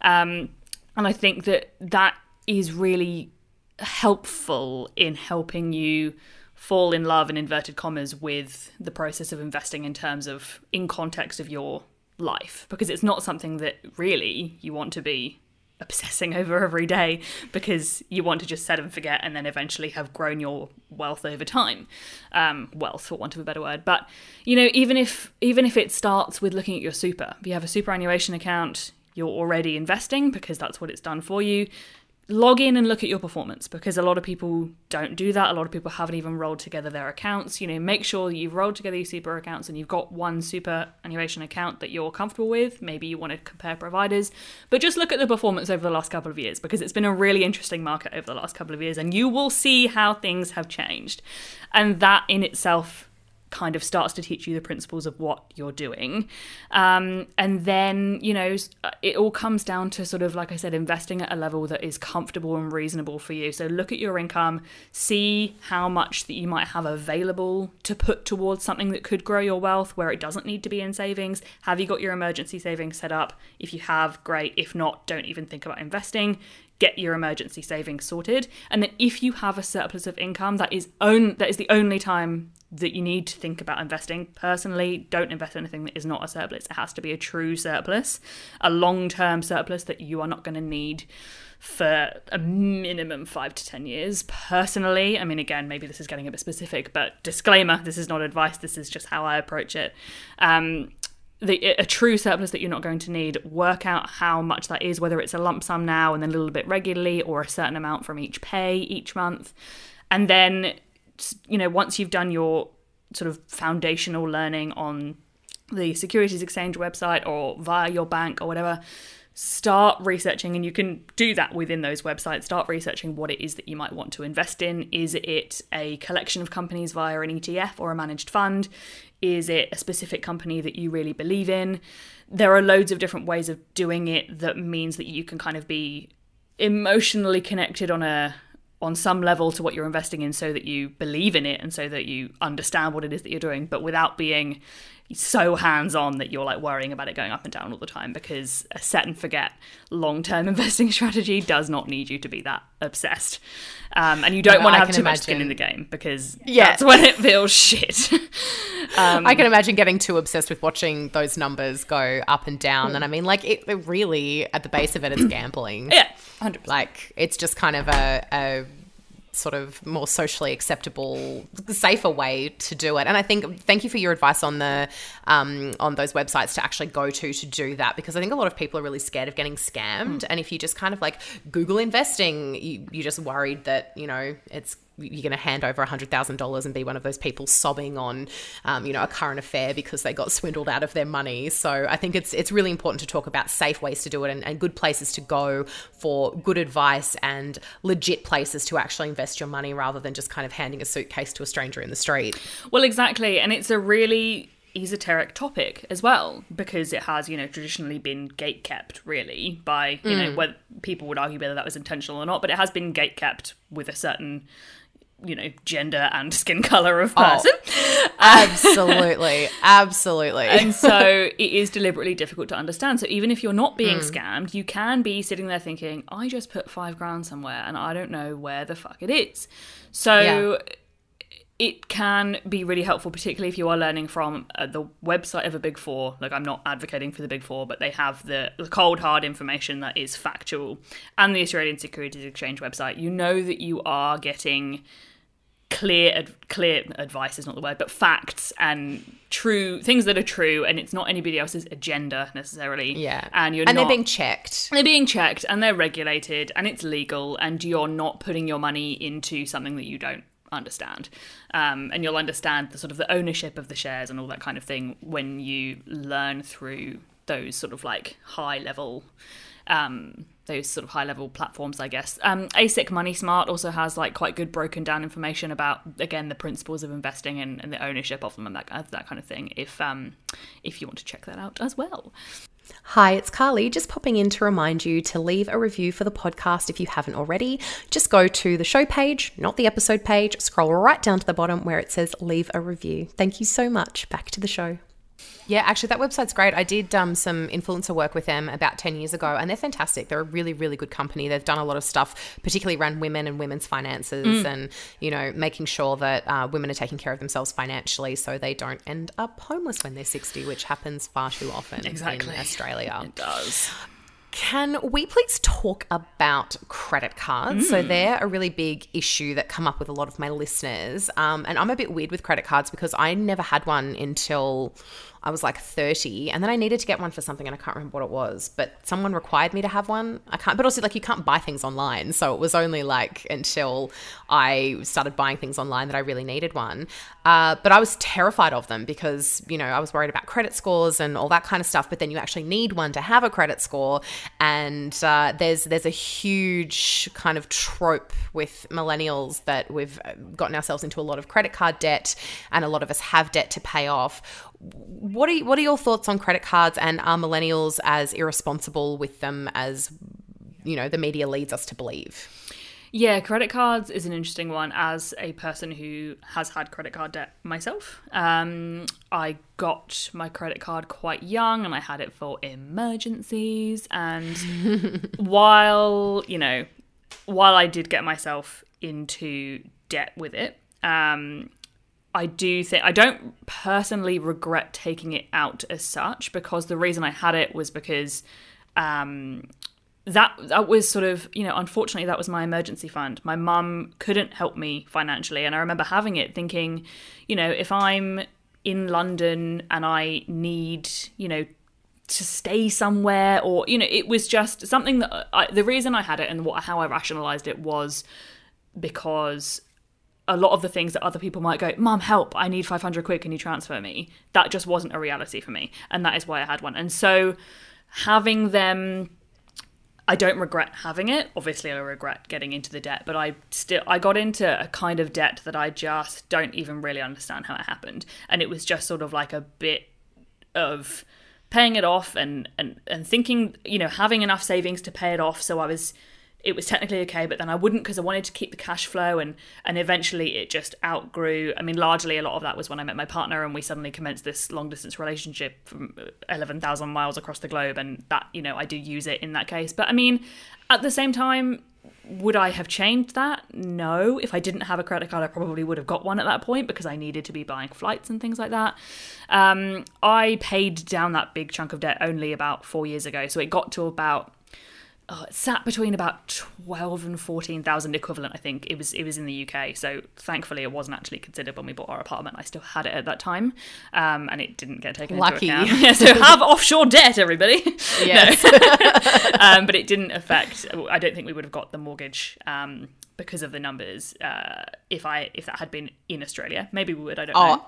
Um, and I think that that is really helpful in helping you fall in love in inverted commas with the process of investing in terms of in context of your life because it's not something that really you want to be obsessing over every day because you want to just set and forget and then eventually have grown your wealth over time. Um, wealth for want of a better word. But you know even if even if it starts with looking at your super if you have a superannuation account you're already investing because that's what it's done for you log in and look at your performance because a lot of people don't do that. A lot of people haven't even rolled together their accounts. You know, make sure you've rolled together your super accounts and you've got one superannuation account that you're comfortable with. Maybe you want to compare providers, but just look at the performance over the last couple of years because it's been a really interesting market over the last couple of years and you will see how things have changed. And that in itself kind of starts to teach you the principles of what you're doing. Um, and then, you know, uh, it all comes down to sort of, like I said, investing at a level that is comfortable and reasonable for you. So look at your income, see how much that you might have available to put towards something that could grow your wealth where it doesn't need to be in savings. Have you got your emergency savings set up? If you have, great. If not, don't even think about investing get your emergency savings sorted and then if you have a surplus of income that is own that is the only time that you need to think about investing. Personally, don't invest in anything that is not a surplus. It has to be a true surplus, a long term surplus that you are not going to need for a minimum five to 10 years. Personally, I mean, again, maybe this is getting a bit specific, but disclaimer this is not advice, this is just how I approach it. Um, the, a true surplus that you're not going to need, work out how much that is, whether it's a lump sum now and then a little bit regularly or a certain amount from each pay each month. And then you know, once you've done your sort of foundational learning on the Securities Exchange website or via your bank or whatever, start researching. And you can do that within those websites. Start researching what it is that you might want to invest in. Is it a collection of companies via an ETF or a managed fund? Is it a specific company that you really believe in? There are loads of different ways of doing it that means that you can kind of be emotionally connected on a on some level to what you're investing in so that you believe in it and so that you understand what it is that you're doing, but without being so hands on that you're like worrying about it going up and down all the time because a set and forget long term investing strategy does not need you to be that obsessed. Um, and you don't no, want to have too imagine. much skin in the game because yeah. that's when it feels shit. um, I can imagine getting too obsessed with watching those numbers go up and down. And I mean, like, it, it really, at the base of it, it's gambling. Yeah, 100%. Like, it's just kind of a, a sort of more socially acceptable, safer way to do it. And I think thank you for your advice on the um, on those websites to actually go to to do that because I think a lot of people are really scared of getting scammed. Mm. And if you just kind of like Google investing, you, you're just worried that you know it's you're going to hand over $100,000 and be one of those people sobbing on, um, you know, a current affair because they got swindled out of their money. So I think it's it's really important to talk about safe ways to do it and, and good places to go for good advice and legit places to actually invest your money rather than just kind of handing a suitcase to a stranger in the street. Well, exactly. And it's a really esoteric topic as well because it has you know traditionally been gate kept really by you know whether people would argue whether that was intentional or not but it has been gate kept with a certain you know gender and skin color of person Absolutely. Absolutely. and so it is deliberately difficult to understand so even if you're not being scammed you can be sitting there thinking i just put five grand somewhere and i don't know where the fuck it is so it can be really helpful, particularly if you are learning from uh, the website of a Big Four. Like, I'm not advocating for the Big Four, but they have the, the cold, hard information that is factual, and the Australian Securities Exchange website. You know that you are getting clear, clear advice is not the word, but facts and true things that are true, and it's not anybody else's agenda necessarily. yeah. and you're and not, they're being checked. they're being checked and they're regulated and it's legal and you're not putting your money into something that you don't understand um, and you'll understand the sort of the ownership of the shares and all that kind of thing when you learn through those sort of like high level um, those sort of high level platforms, I guess. Um, ASIC Money Smart also has like quite good broken down information about again the principles of investing and, and the ownership of them and that that kind of thing. If um, if you want to check that out as well. Hi, it's Carly, just popping in to remind you to leave a review for the podcast if you haven't already. Just go to the show page, not the episode page, scroll right down to the bottom where it says leave a review. Thank you so much. Back to the show. Yeah, actually, that website's great. I did um, some influencer work with them about 10 years ago, and they're fantastic. They're a really, really good company. They've done a lot of stuff, particularly around women and women's finances and, you know, making sure that uh, women are taking care of themselves financially so they don't end up homeless when they're 60, which happens far too often Exactly. in Australia. It does. Can we please talk about credit cards? So they're a really big issue that come up with a lot of my listeners. Um, and I'm a bit weird with credit cards because I never had one until I was like 30, and then I needed to get one for something, and I can't remember what it was. But someone required me to have one. I can't. But also, like, you can't buy things online, so it was only like until I started buying things online that I really needed one. Uh, but I was terrified of them because you know I was worried about credit scores and all that kind of stuff. But then you actually need one to have a credit score, and uh, there's there's a huge kind of trope with millennials that we've gotten ourselves into a lot of credit card debt, and a lot of us have debt to pay off. What are you, what are your thoughts on credit cards, and are millennials as irresponsible with them as you know the media leads us to believe? Yeah, credit cards is an interesting one as a person who has had credit card debt myself. Um, I got my credit card quite young and I had it for emergencies. And while, you know, while I did get myself into debt with it, um, I do think I don't personally regret taking it out as such because the reason I had it was because um, that that was sort of you know unfortunately that was my emergency fund. My mum couldn't help me financially, and I remember having it thinking, you know, if I'm in London and I need you know to stay somewhere or you know it was just something that I, the reason I had it and what how I rationalized it was because a lot of the things that other people might go, Mom, help, I need 500 quid, can you transfer me? That just wasn't a reality for me. And that is why I had one. And so having them, I don't regret having it. Obviously, I regret getting into the debt, but I still, I got into a kind of debt that I just don't even really understand how it happened. And it was just sort of like a bit of paying it off and, and, and thinking, you know, having enough savings to pay it off. So I was, it was technically okay, but then I wouldn't because I wanted to keep the cash flow, and and eventually it just outgrew. I mean, largely a lot of that was when I met my partner, and we suddenly commenced this long distance relationship from eleven thousand miles across the globe, and that you know I do use it in that case. But I mean, at the same time, would I have changed that? No. If I didn't have a credit card, I probably would have got one at that point because I needed to be buying flights and things like that. Um, I paid down that big chunk of debt only about four years ago, so it got to about oh, it sat between about twelve and fourteen thousand equivalent. I think it was it was in the UK. So thankfully, it wasn't actually considered when we bought our apartment. I still had it at that time, um, and it didn't get taken Lucky. into account. Yeah, so have offshore debt, everybody. Yes. um, but it didn't affect. I don't think we would have got the mortgage um, because of the numbers. Uh, if I if that had been in Australia, maybe we would. I don't Oh, know.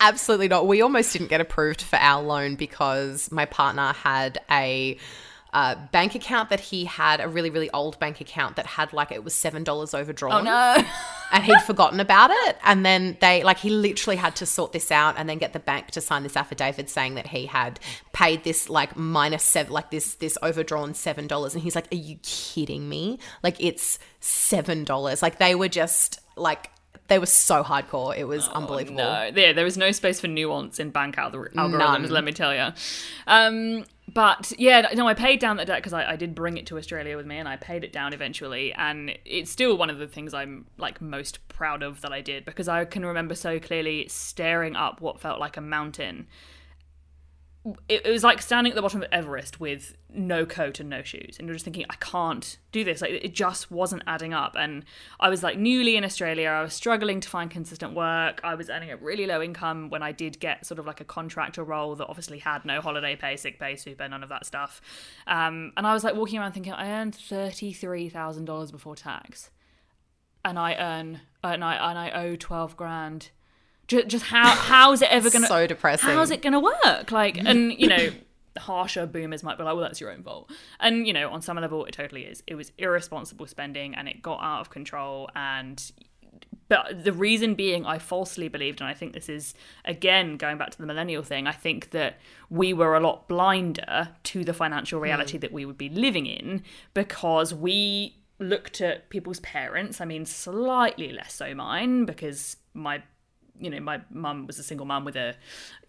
absolutely not. We almost didn't get approved for our loan because my partner had a uh, bank account that he had a really really old bank account that had like it was seven dollars overdrawn. Oh, No. and he'd forgotten about it and then they like he literally had to sort this out and then get the bank to sign this affidavit saying that he had paid this like minus seven like this this overdrawn seven dollars and he's like are you kidding me like it's seven dollars like they were just like they were so hardcore it was unbelievable No, yeah, there is no space for nuance in bank algor- algorithms. None. Let me tell you. Um, but yeah, no, I paid down that debt because I, I did bring it to Australia with me, and I paid it down eventually. And it's still one of the things I'm like most proud of that I did because I can remember so clearly staring up what felt like a mountain. It, it was like standing at the bottom of Everest with no coat and no shoes, and you're just thinking, I can't do this. Like it just wasn't adding up. And I was like newly in Australia. I was struggling to find consistent work. I was earning a really low income when I did get sort of like a contractor role that obviously had no holiday pay, sick pay, super, none of that stuff. Um, and I was like walking around thinking, I earned thirty three thousand dollars before tax, and I earn and I and I owe twelve grand. Just, just how how's it ever gonna So depressing. How's it gonna work? Like, and you know, harsher boomers might be like, well, that's your own fault. And you know, on some level, it totally is. It was irresponsible spending, and it got out of control. And but the reason being, I falsely believed, and I think this is again going back to the millennial thing. I think that we were a lot blinder to the financial hmm. reality that we would be living in because we looked at people's parents. I mean, slightly less so mine because my you know, my mum was a single mum with a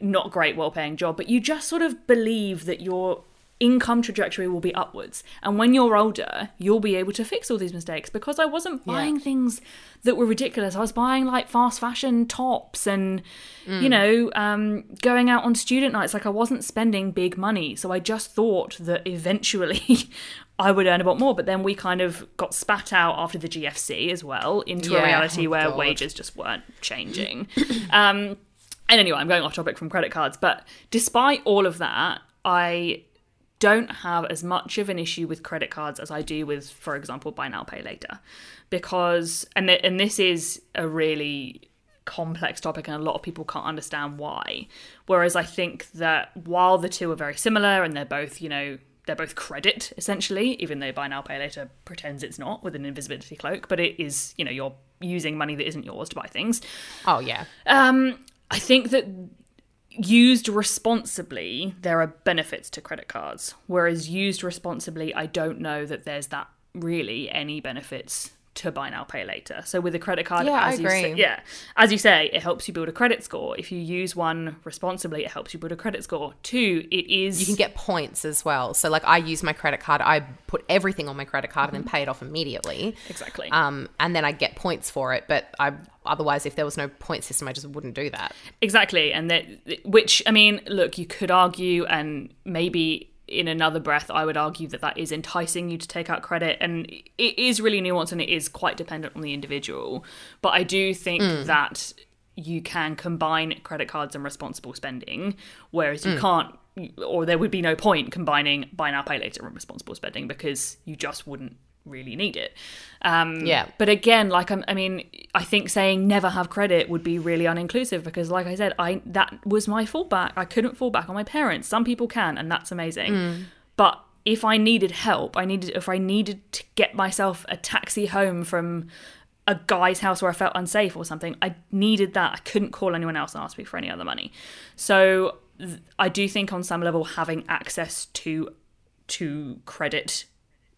not great, well paying job, but you just sort of believe that your income trajectory will be upwards. And when you're older, you'll be able to fix all these mistakes because I wasn't buying things that were ridiculous. I was buying like fast fashion tops and, you know, um, going out on student nights. Like I wasn't spending big money. So I just thought that eventually I would earn a lot more. But then we kind of got spat out after the GFC as well into a reality Oh, where God. wages just weren't changing. um, and anyway, I'm going off topic from credit cards, but despite all of that, I don't have as much of an issue with credit cards as I do with, for example, buy now, pay later, because and th- and this is a really complex topic and a lot of people can't understand why. Whereas I think that while the two are very similar and they're both, you know, they're both credit essentially, even though buy now pay later pretends it's not with an invisibility cloak, but it is, you know, you're using money that isn't yours to buy things. oh yeah Um, I think that used responsibly, there are benefits to credit cards, whereas used responsibly, I don't know that there's that really any benefits to buy now pay later. So with a credit card, Yeah, I as you say, agree. yeah, as you say, it helps you build a credit score. If you use one responsibly, it helps you build a credit score. Two, it is you can get points as well so like i use my credit card i put everything on my credit card and then pay it off immediately exactly. um, and then I get points for it. But I otherwise, if there was no point system, I just wouldn't do that. Exactly, and that which I mean, look, you could argue, and maybe in another breath, I would argue that that is enticing you to take out credit, and it is really nuanced and it is quite dependent on the individual. But I do think mm. that you can combine credit cards and responsible spending, whereas you mm. can't. Or there would be no point combining buy now, pay later and responsible spending because you just wouldn't really need it. Um, Yeah. But again, like I'm, I mean, I think saying never have credit would be really uninclusive because, like I said, I that was my fallback. I couldn't fall back on my parents. Some people can, and that's amazing. But if I needed help, I needed if I needed to get myself a taxi home from a guy's house where I felt unsafe or something, I needed that. I couldn't call anyone else and ask me for any other money. So th- I do think on some level having access to to credit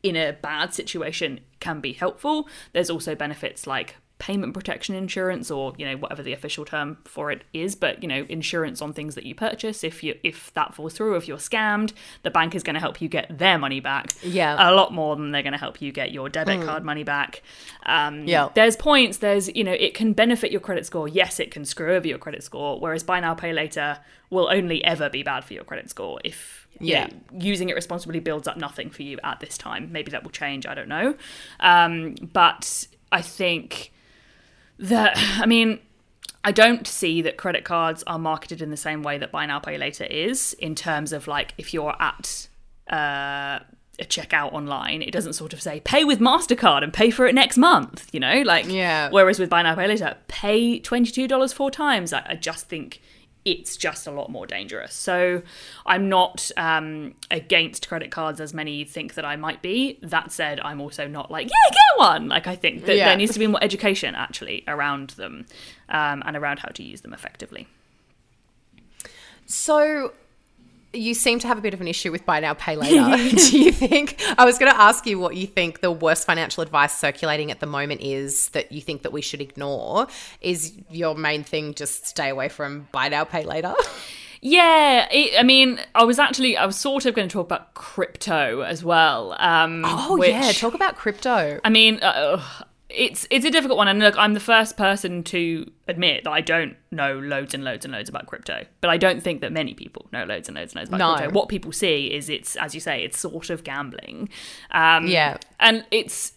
in a bad situation can be helpful. There's also benefits like payment protection insurance or you know whatever the official term for it is but you know insurance on things that you purchase if you if that falls through if you're scammed the bank is going to help you get their money back Yeah. a lot more than they're going to help you get your debit card money back um Yeah. there's points there's you know it can benefit your credit score yes it can screw over your credit score whereas buy now pay later will only ever be bad for your credit score if Yeah. know, using it responsibly builds up nothing for you at this time. Maybe that will change. I don't know. Um, but I think that, I mean, I don't see that credit cards are marketed in the same way that buy now pay later is in terms of like if you're at uh a checkout online, it doesn't sort of say pay with Mastercard and pay for it next month. You know, like Yeah. Whereas with buy now pay later, pay twenty two dollars four times. I, I just think it's just a lot more dangerous. So I'm not um, against credit cards as many think that I might be. That said, I'm also not like yeah, get one. Like I think that Yeah. there needs to be more education actually around them um, and around how to use them effectively. So you seem to have a bit of an issue with buy now, pay later. Do you think? I was going to ask you what you think the worst financial advice circulating at the moment is that you think that we should ignore. Is your main thing just stay away from buy now, pay later? Yeah, it, I mean, I was actually, I was sort of going to talk about crypto as well. Um, Oh which, yeah, talk about crypto. I mean, uh, it's it's a difficult one, and look, I'm the first person to admit that I don't know loads and loads and loads about crypto, but I don't think that many people know loads and loads and loads about No. crypto. What people see is it's, as you say, it's sort of gambling. Um, Yeah. and it's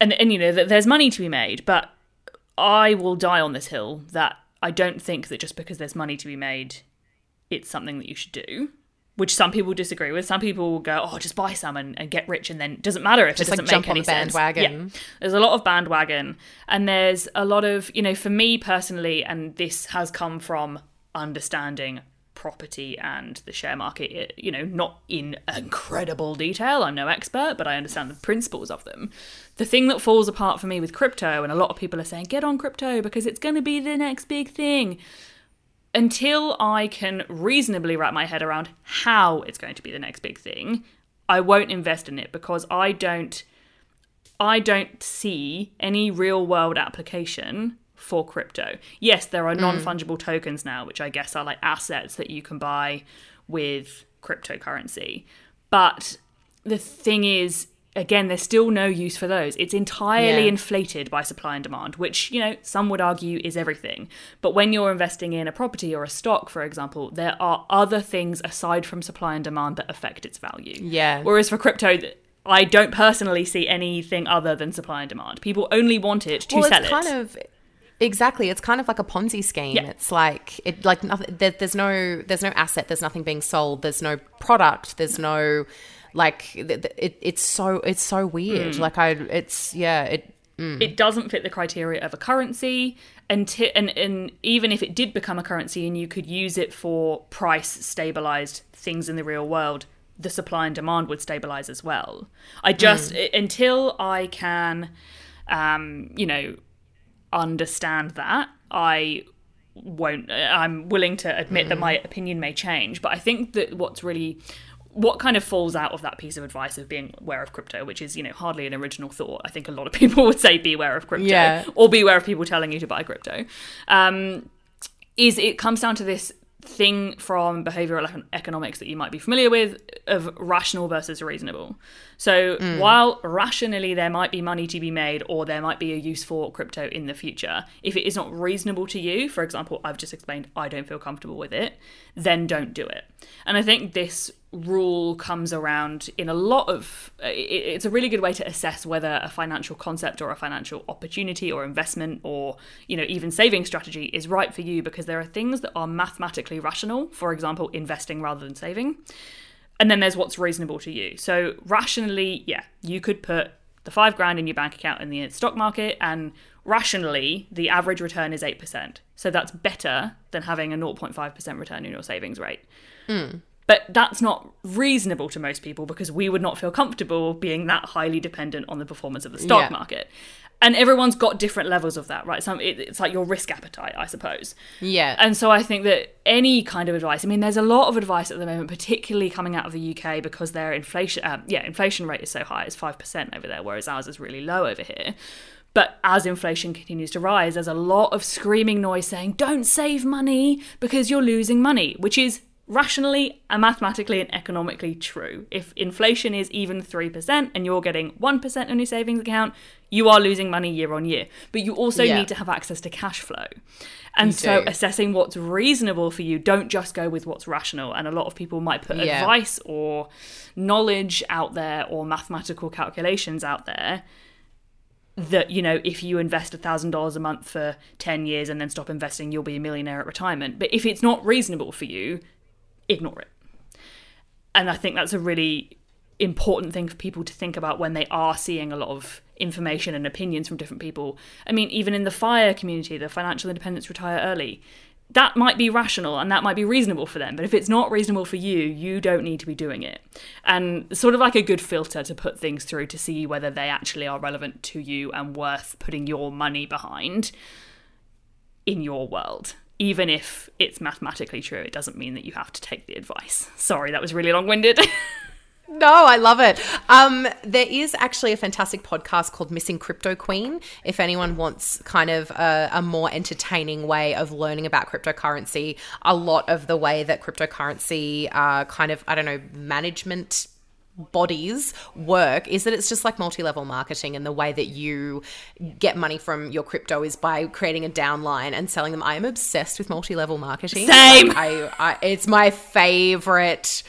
and and you know that there's money to be made, but I will die on this hill that I don't think that just because there's money to be made, it's something that you should do. Which some people disagree with. Some people will go, "Oh, just buy some and, and get rich," and then it doesn't matter if Just, it doesn't jump make any sense. bandwagon. Yeah. There's a lot of bandwagon, and there's a lot of you know, for me personally, and this has come from understanding property and the share market. You know, not in incredible detail. I'm no expert, but I understand the principles of them. The thing that falls apart for me with crypto, and a lot of people are saying, "Get on crypto because it's going to be the next big thing." Until I can reasonably wrap my head around how it's going to be the next big thing, I won't invest in it because I don't I don't see any real world application for crypto. Yes, there are mm. non-fungible tokens now, which I guess are like assets that you can buy with cryptocurrency. But the thing is again there's still no use for those it's entirely Yeah. inflated by supply and demand which you know some would argue is everything but when you're investing in a property or a stock for example there are other things aside from supply and demand that affect its value Yeah. whereas for crypto I don't personally see anything other than supply and demand. People only want it to well, sell it's it. kind of exactly. It's kind of like a Ponzi scheme. Yeah. It's like it like nothing. There, there's no there's no asset. There's nothing being sold. There's no product. There's no like it, it's so it's so weird. Mm. Like I it's yeah it mm. it doesn't fit the criteria of a currency until and, and even if it did become a currency and you could use it for price stabilized things in the real world the supply and demand would stabilize as well. I mm. just i- until i can um you know understand that i won't uh, i'm willing to admit that my opinion may change. But i think that what's really what kind of falls out of that piece of advice of being aware of crypto which is you know hardly an original thought i think a lot of people would say be aware of crypto Yeah. or be aware of people telling you to buy crypto um, is it comes down to this thing from behavioral economics that you might be familiar with of rational versus reasonable. So while rationally there might be money to be made or there might be a use for crypto in the future, if it is not reasonable to you, for example, I've just explained I don't feel comfortable with it, then don't do it. And I think this rule comes around in a lot of uh, it's a really good way to assess whether a financial concept or a financial opportunity or investment or you know even saving strategy is right for you because there are things that are mathematically rational for example investing rather than saving and then there's what's reasonable to you. So rationally yeah you could put the five grand in your bank account in the stock market and rationally the average return is 8% so that's better than having a 0.5% return in your savings rate hmm. But that's not reasonable to most people because we would not feel comfortable being that highly dependent on the performance of the stock Yeah. market. And everyone's got different levels of that, right? Some it, it's like your risk appetite, I suppose. yeah And so I think that any kind of advice, I mean, there's a lot of advice at the moment, particularly coming out of the UK because their inflation, uh, yeah, inflation rate is so high, it's 5% over there, whereas ours is really low over here. But as inflation continues to rise, there's a lot of screaming noise saying, don't save money because you're losing money, which is rationally and mathematically and economically true. If inflation is even 3% and you're getting 1% on your savings account, you are losing money year on year. But you also Yeah. need to have access to cash flow. And You so do. assessing what's reasonable for you, don't just go with what's rational. And a lot of people might put Yeah. advice or knowledge out there or mathematical calculations out there that you know if you invest $1000 a month for 10 years and then stop investing you'll be a millionaire at retirement but if it's not reasonable for you ignore it and i think that's a really important thing for people to think about when they are seeing a lot of information and opinions from different people. I mean, even in the FIRE community, the financial independence retire early, that might be rational and that might be reasonable for them. But if it's not reasonable for you, you don't need to be doing it. And sort of like a good filter to put things through to see whether they actually are relevant to you and worth putting your money behind in your world. Even if it's mathematically true, it doesn't mean that you have to take the advice. Sorry, that was really long winded. No, I love it. Um, there is actually a fantastic podcast called Missing Crypto Queen. If anyone wants kind of a, a, more entertaining way of learning about cryptocurrency, a lot of the way that cryptocurrency uh, kind of, I don't know, management bodies work is that it's just like multi-level marketing and the way that you get money from your crypto is by creating a downline and selling them. I am obsessed with multi-level marketing. Same. Like I, I it's my favorite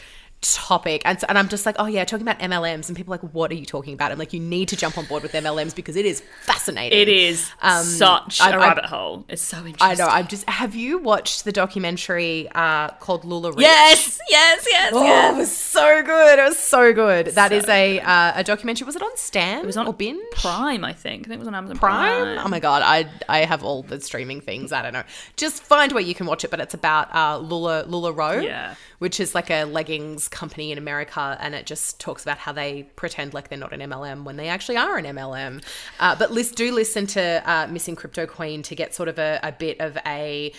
topic. And, so, and i'm just like oh yeah talking about mlms and people are like what are you talking about? I'm like you need to jump on board with mlms because it is fascinating. It is um, such a I, rabbit I, hole. It's so interesting i know i'm just have you watched the documentary uh, called LuLaRich yes yes yes oh yes. it was so good it was so good. That so is a uh, a documentary. Was it on stan it was on or binge? Prime i think. I think it was on amazon prime, prime. oh my god i i have all the streaming things i don't know. Just find where you can watch it but it's about uh lula LuLaRoe yeah. which is like a leggings company in America, and it just talks about how they pretend like they're not an MLM when they actually are an MLM. Uh, but list, do listen to uh, Missing Crypto Queen to get sort of a, a bit of a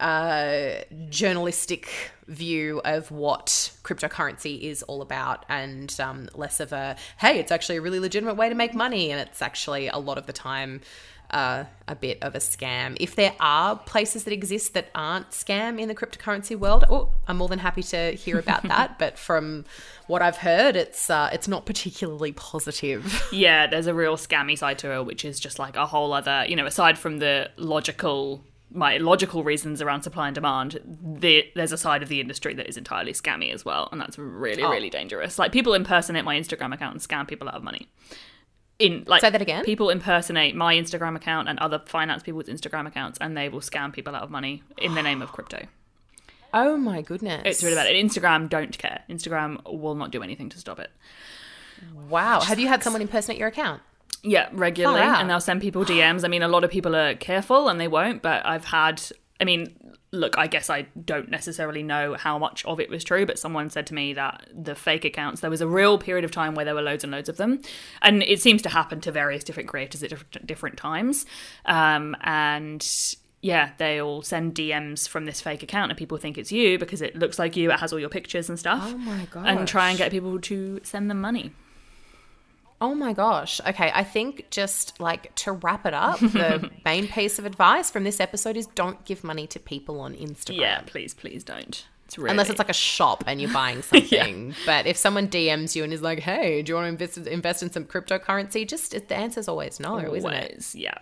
uh, journalistic view of what cryptocurrency is all about and um, less of a hey it's actually a really legitimate way to make money and it's actually a lot of the time uh, a bit of a scam. If there are places that exist that aren't scam in the cryptocurrency world, oh, I'm more than happy to hear about that. But from what I've heard, it's uh, it's not particularly positive. Yeah, there's a real scammy side to it, which is just like a whole other, you know, aside from the logical my logical reasons around supply and demand, the, there's a side of the industry that is entirely scammy as well, and that's really, oh. really dangerous. Like people impersonate my Instagram account and scam people out of money in like say that again? people impersonate my instagram account and other finance people's instagram accounts and they will scam people out of money in the name of crypto. Oh my goodness. It's really bad. And instagram don't care. Instagram will not do anything to stop it. Wow. Have you had someone impersonate your account? Yeah regularly. And they'll send people dms i mean a lot of people are careful and they won't but i've had i mean look, I guess I don't necessarily know how much of it was true, but someone said to me that the fake accounts, there was a real period of time where there were loads and loads of them. And it seems to happen to various different creators at different, different times. Um, and yeah, they all send DMs from this fake account and people think it's you because it looks like you, it has all your pictures and stuff. Oh my god. And try and get people to send them money. Oh my gosh. Okay, I think just like to wrap it up, the main piece of advice from this episode is don't give money to people on Instagram. Yeah, please, please don't. It's really... Unless it's like a shop and you're buying something. yeah. But if someone DMs you and is like, "Hey, do you want to invest invest in some cryptocurrency?" Just the answer is always no, always, isn't it? Yeah.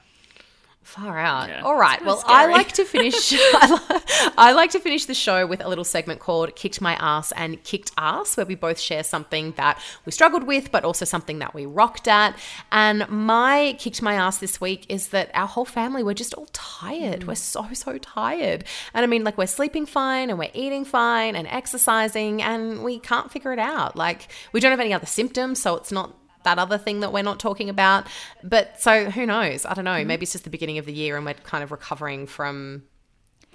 Far out. Yeah. All right. Well, scary. I like to finish. I, like to finish the show with a little segment called "Kicked My Ass" and "Kicked Ass," where we both share something that we struggled with, but also something that we rocked at. And my kicked my ass this week is that our whole family we're just all tired. Mm. We're so so tired, and I mean, like we're sleeping fine and we're eating fine and exercising, and we can't figure it out. Like we don't have any other symptoms, so it's not that other thing that we're not talking about. But so who knows? I don't know. Maybe it's just the beginning of the year and we're kind of recovering from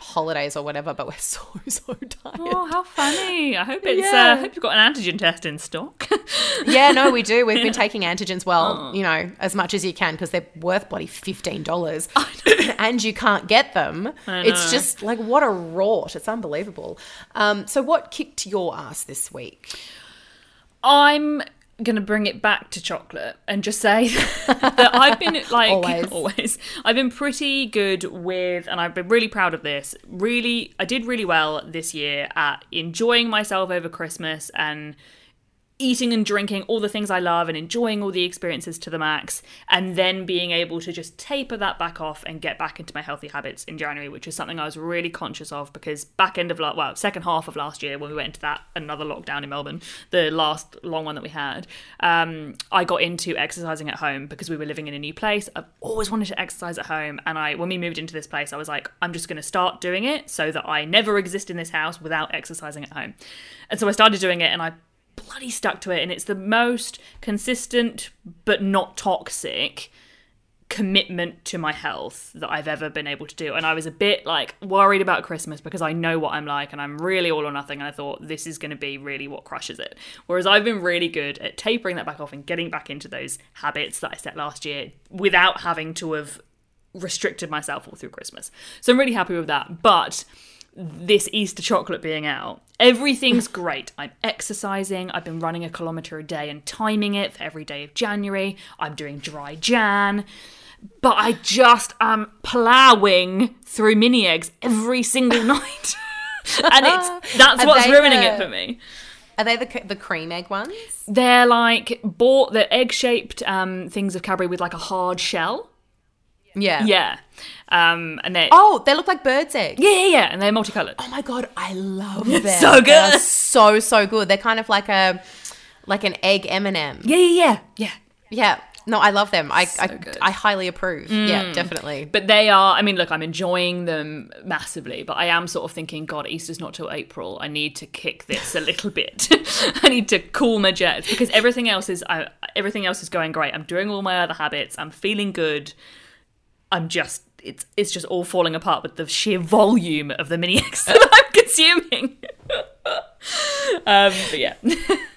holidays or whatever, but we're so so tired. Oh, how funny! I hope it's. Yeah. Uh, I hope you've got an antigen test in stock. yeah, no, we do. We've yeah. been taking antigens. Well, oh. you know, as much as you can because they're worth bloody fifteen dollars, and you can't get them. It's just like what a rot. It's unbelievable. Um, so, what kicked your ass this week? I'm going to bring it back to chocolate and just say that I've been like always. always I've been pretty good with and I've been really proud of this. Really I did really well this year at enjoying myself over Christmas and eating and drinking all the things I love and enjoying all the experiences to the max, and then being able to just taper that back off and get back into my healthy habits in January, which is something I was really conscious of because back end of like well second half of last year when we went into that another lockdown in Melbourne, the last long one that we had, um, I got into exercising at home because we were living in a new place. I've always wanted to exercise at home, and I when we moved into this place, I was like, I'm just going to start doing it so that I never exist in this house without exercising at home, and so I started doing it, and I bloody stuck to it, and it's the most consistent but not toxic commitment to my health that I've ever been able to do. And I was a bit like worried about Christmas because I know what I'm like and I'm really all or nothing. And I thought this is going to be really what crushes it. Whereas I've been really good at tapering that back off and getting back into those habits that I set last year without having to have restricted myself all through Christmas. So I'm really happy with that. But this Easter chocolate being out. Everything's great. I'm exercising. I've been running a kilometre a day and timing it for every day of January. I'm doing dry Jan. But I just am ploughing through mini eggs every single night. and it's that's what's ruining the- it for me. Are they the, the cream egg ones? They're like bought the egg shaped um, things of Cadbury with like a hard shell. Yeah. Yeah. Um, and they're Oh, they look like bird's eggs. yeah, yeah, yeah, and they're multicolored. Oh my god, I love them. So They good. so so good. They're kind of like a like an egg M and m Yeah, yeah, yeah, yeah. Yeah. No, I love them. I I, good. I highly approve. Yeah, definitely. But they are, I mean, look, I'm enjoying them massively, but I am sort of thinking, God, Easter's not till April. I need to kick this a little bit. I need to cool my jets because everything else is, I, everything else is going great. I'm doing all my other habits. I'm feeling good. I'm just, it's, it's just all falling apart with the sheer volume of the Mini Eggs that I'm consuming. um, but yeah.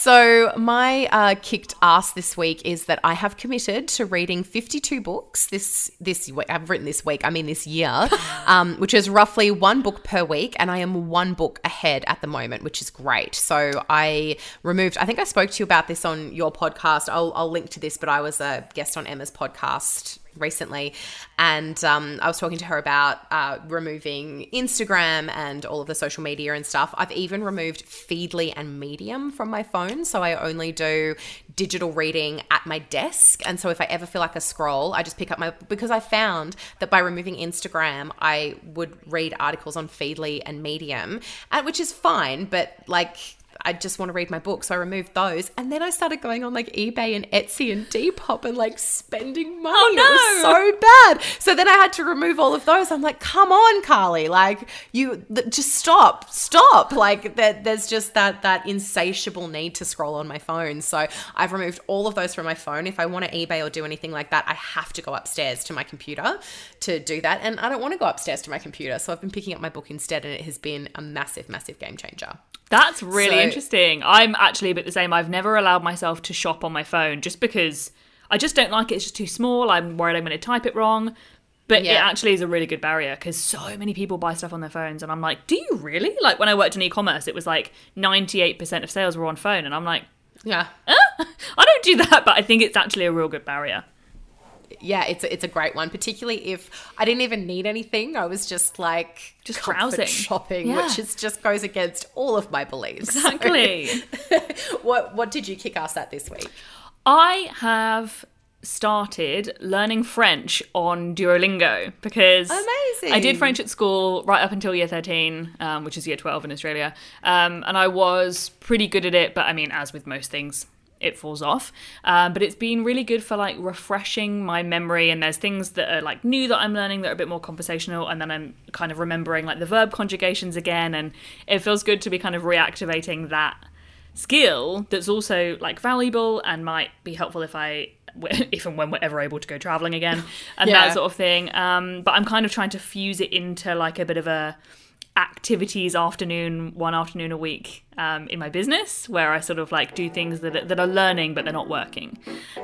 So my uh, kicked ass this week is that I have committed to reading 52 books this this week. I've written this week. I mean this year, um, which is roughly one book per week, and I am one book ahead at the moment, which is great. So I removed. I think I spoke to you about this on your podcast. I'll, I'll link to this, but I was a guest on Emma's podcast recently, and um, I was talking to her about uh, removing Instagram and all of the social media and stuff. I've even removed Feedly and Medium from my phone, so I only do digital reading at my desk. And so if I ever feel like a scroll, I just pick up my because I found that by removing Instagram, I would read articles on Feedly and Medium, which is fine, but like. I just want to read my book, so I removed those, and then I started going on like eBay and Etsy and Depop and like spending money. Oh, It was no. so bad. So then I had to remove all of those. I'm like, come on, Carly, like you th- just stop, stop. Like that, there's just that that insatiable need to scroll on my phone. So I've removed all of those from my phone. If I want to eBay or do anything like that, I have to go upstairs to my computer to do that, and I don't want to go upstairs to my computer. So I've been picking up my book instead, and it has been a massive, massive game changer. That's really So- interesting. I'm actually a bit the same. I've never allowed myself to shop on my phone just because I just don't like it. It's just too small. I'm worried I'm going to type it wrong. But it actually is a really good barrier because so many people buy stuff on their phones. And I'm like, do you really? Like when I worked in e commerce, it was like 98% of sales were on phone. And I'm like, Yeah. I don't do that, but I think it's actually a real good barrier. Yeah, it's a, it's a great one, particularly if I didn't even need anything. I was just like Just browsing. shopping, Yeah. which is just goes against all of my beliefs. So, Exactly. what what did you kick ass at this week? I have started learning French on Duolingo because Amazing. I did French at school right up until year 13, um, which is year 12 in Australia. Um, and I was pretty good at it, but I mean, as with most things, it falls off. Um, but it's been really good for like refreshing my memory. And there's things that are like new that I'm learning that are a bit more conversational. And then I'm kind of remembering like the verb conjugations again. And it feels good to be kind of reactivating that skill that's also like valuable and might be helpful if I if and when we're ever able to go traveling again and Yeah. that sort of thing um but I'm kind of trying to fuse it into like a bit of a activities afternoon one afternoon a week um, in my business where I sort of like do things that are, that are learning but they're not working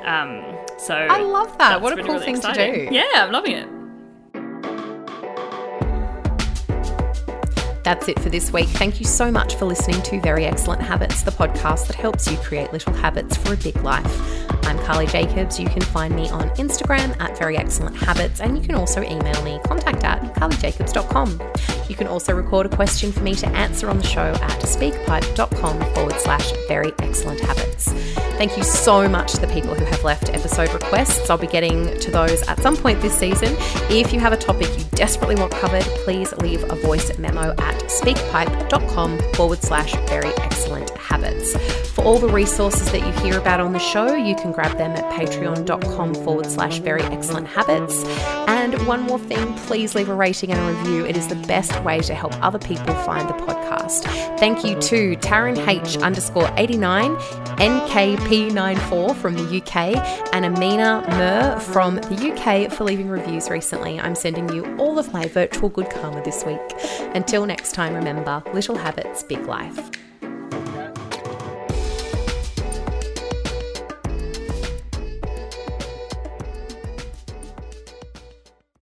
um so I love that. What a really, cool really thing to do. yeah I'm loving it That's it for this week. Thank you so much for listening to Very Excellent Habits, the podcast that helps you create little habits for a big life. I'm Carly Jacobs. You can find me on Instagram at Very Excellent Habits, and you can also email me contact at carlyjacobs.com. You can also record a question for me to answer on the show at speakpipe.com forward slash very excellent habits. Thank you so much to the people who have left episode requests. I'll be getting to those at some point this season. If you have a topic you desperately want covered, please leave a voice memo at speakpipe.com forward slash very excellent habits. For all the resources that you hear about on the show, you can grab them at patreon.com forward slash very excellent habits. And one more thing, please leave a rating and a review. It is the best way to help other people find the podcast. Thank you to Taryn H underscore 89, NKP94 from the UK, and Amina Mur from the UK for leaving reviews recently. I'm sending you all of my virtual good karma this week. Until next time, remember little habits, big life.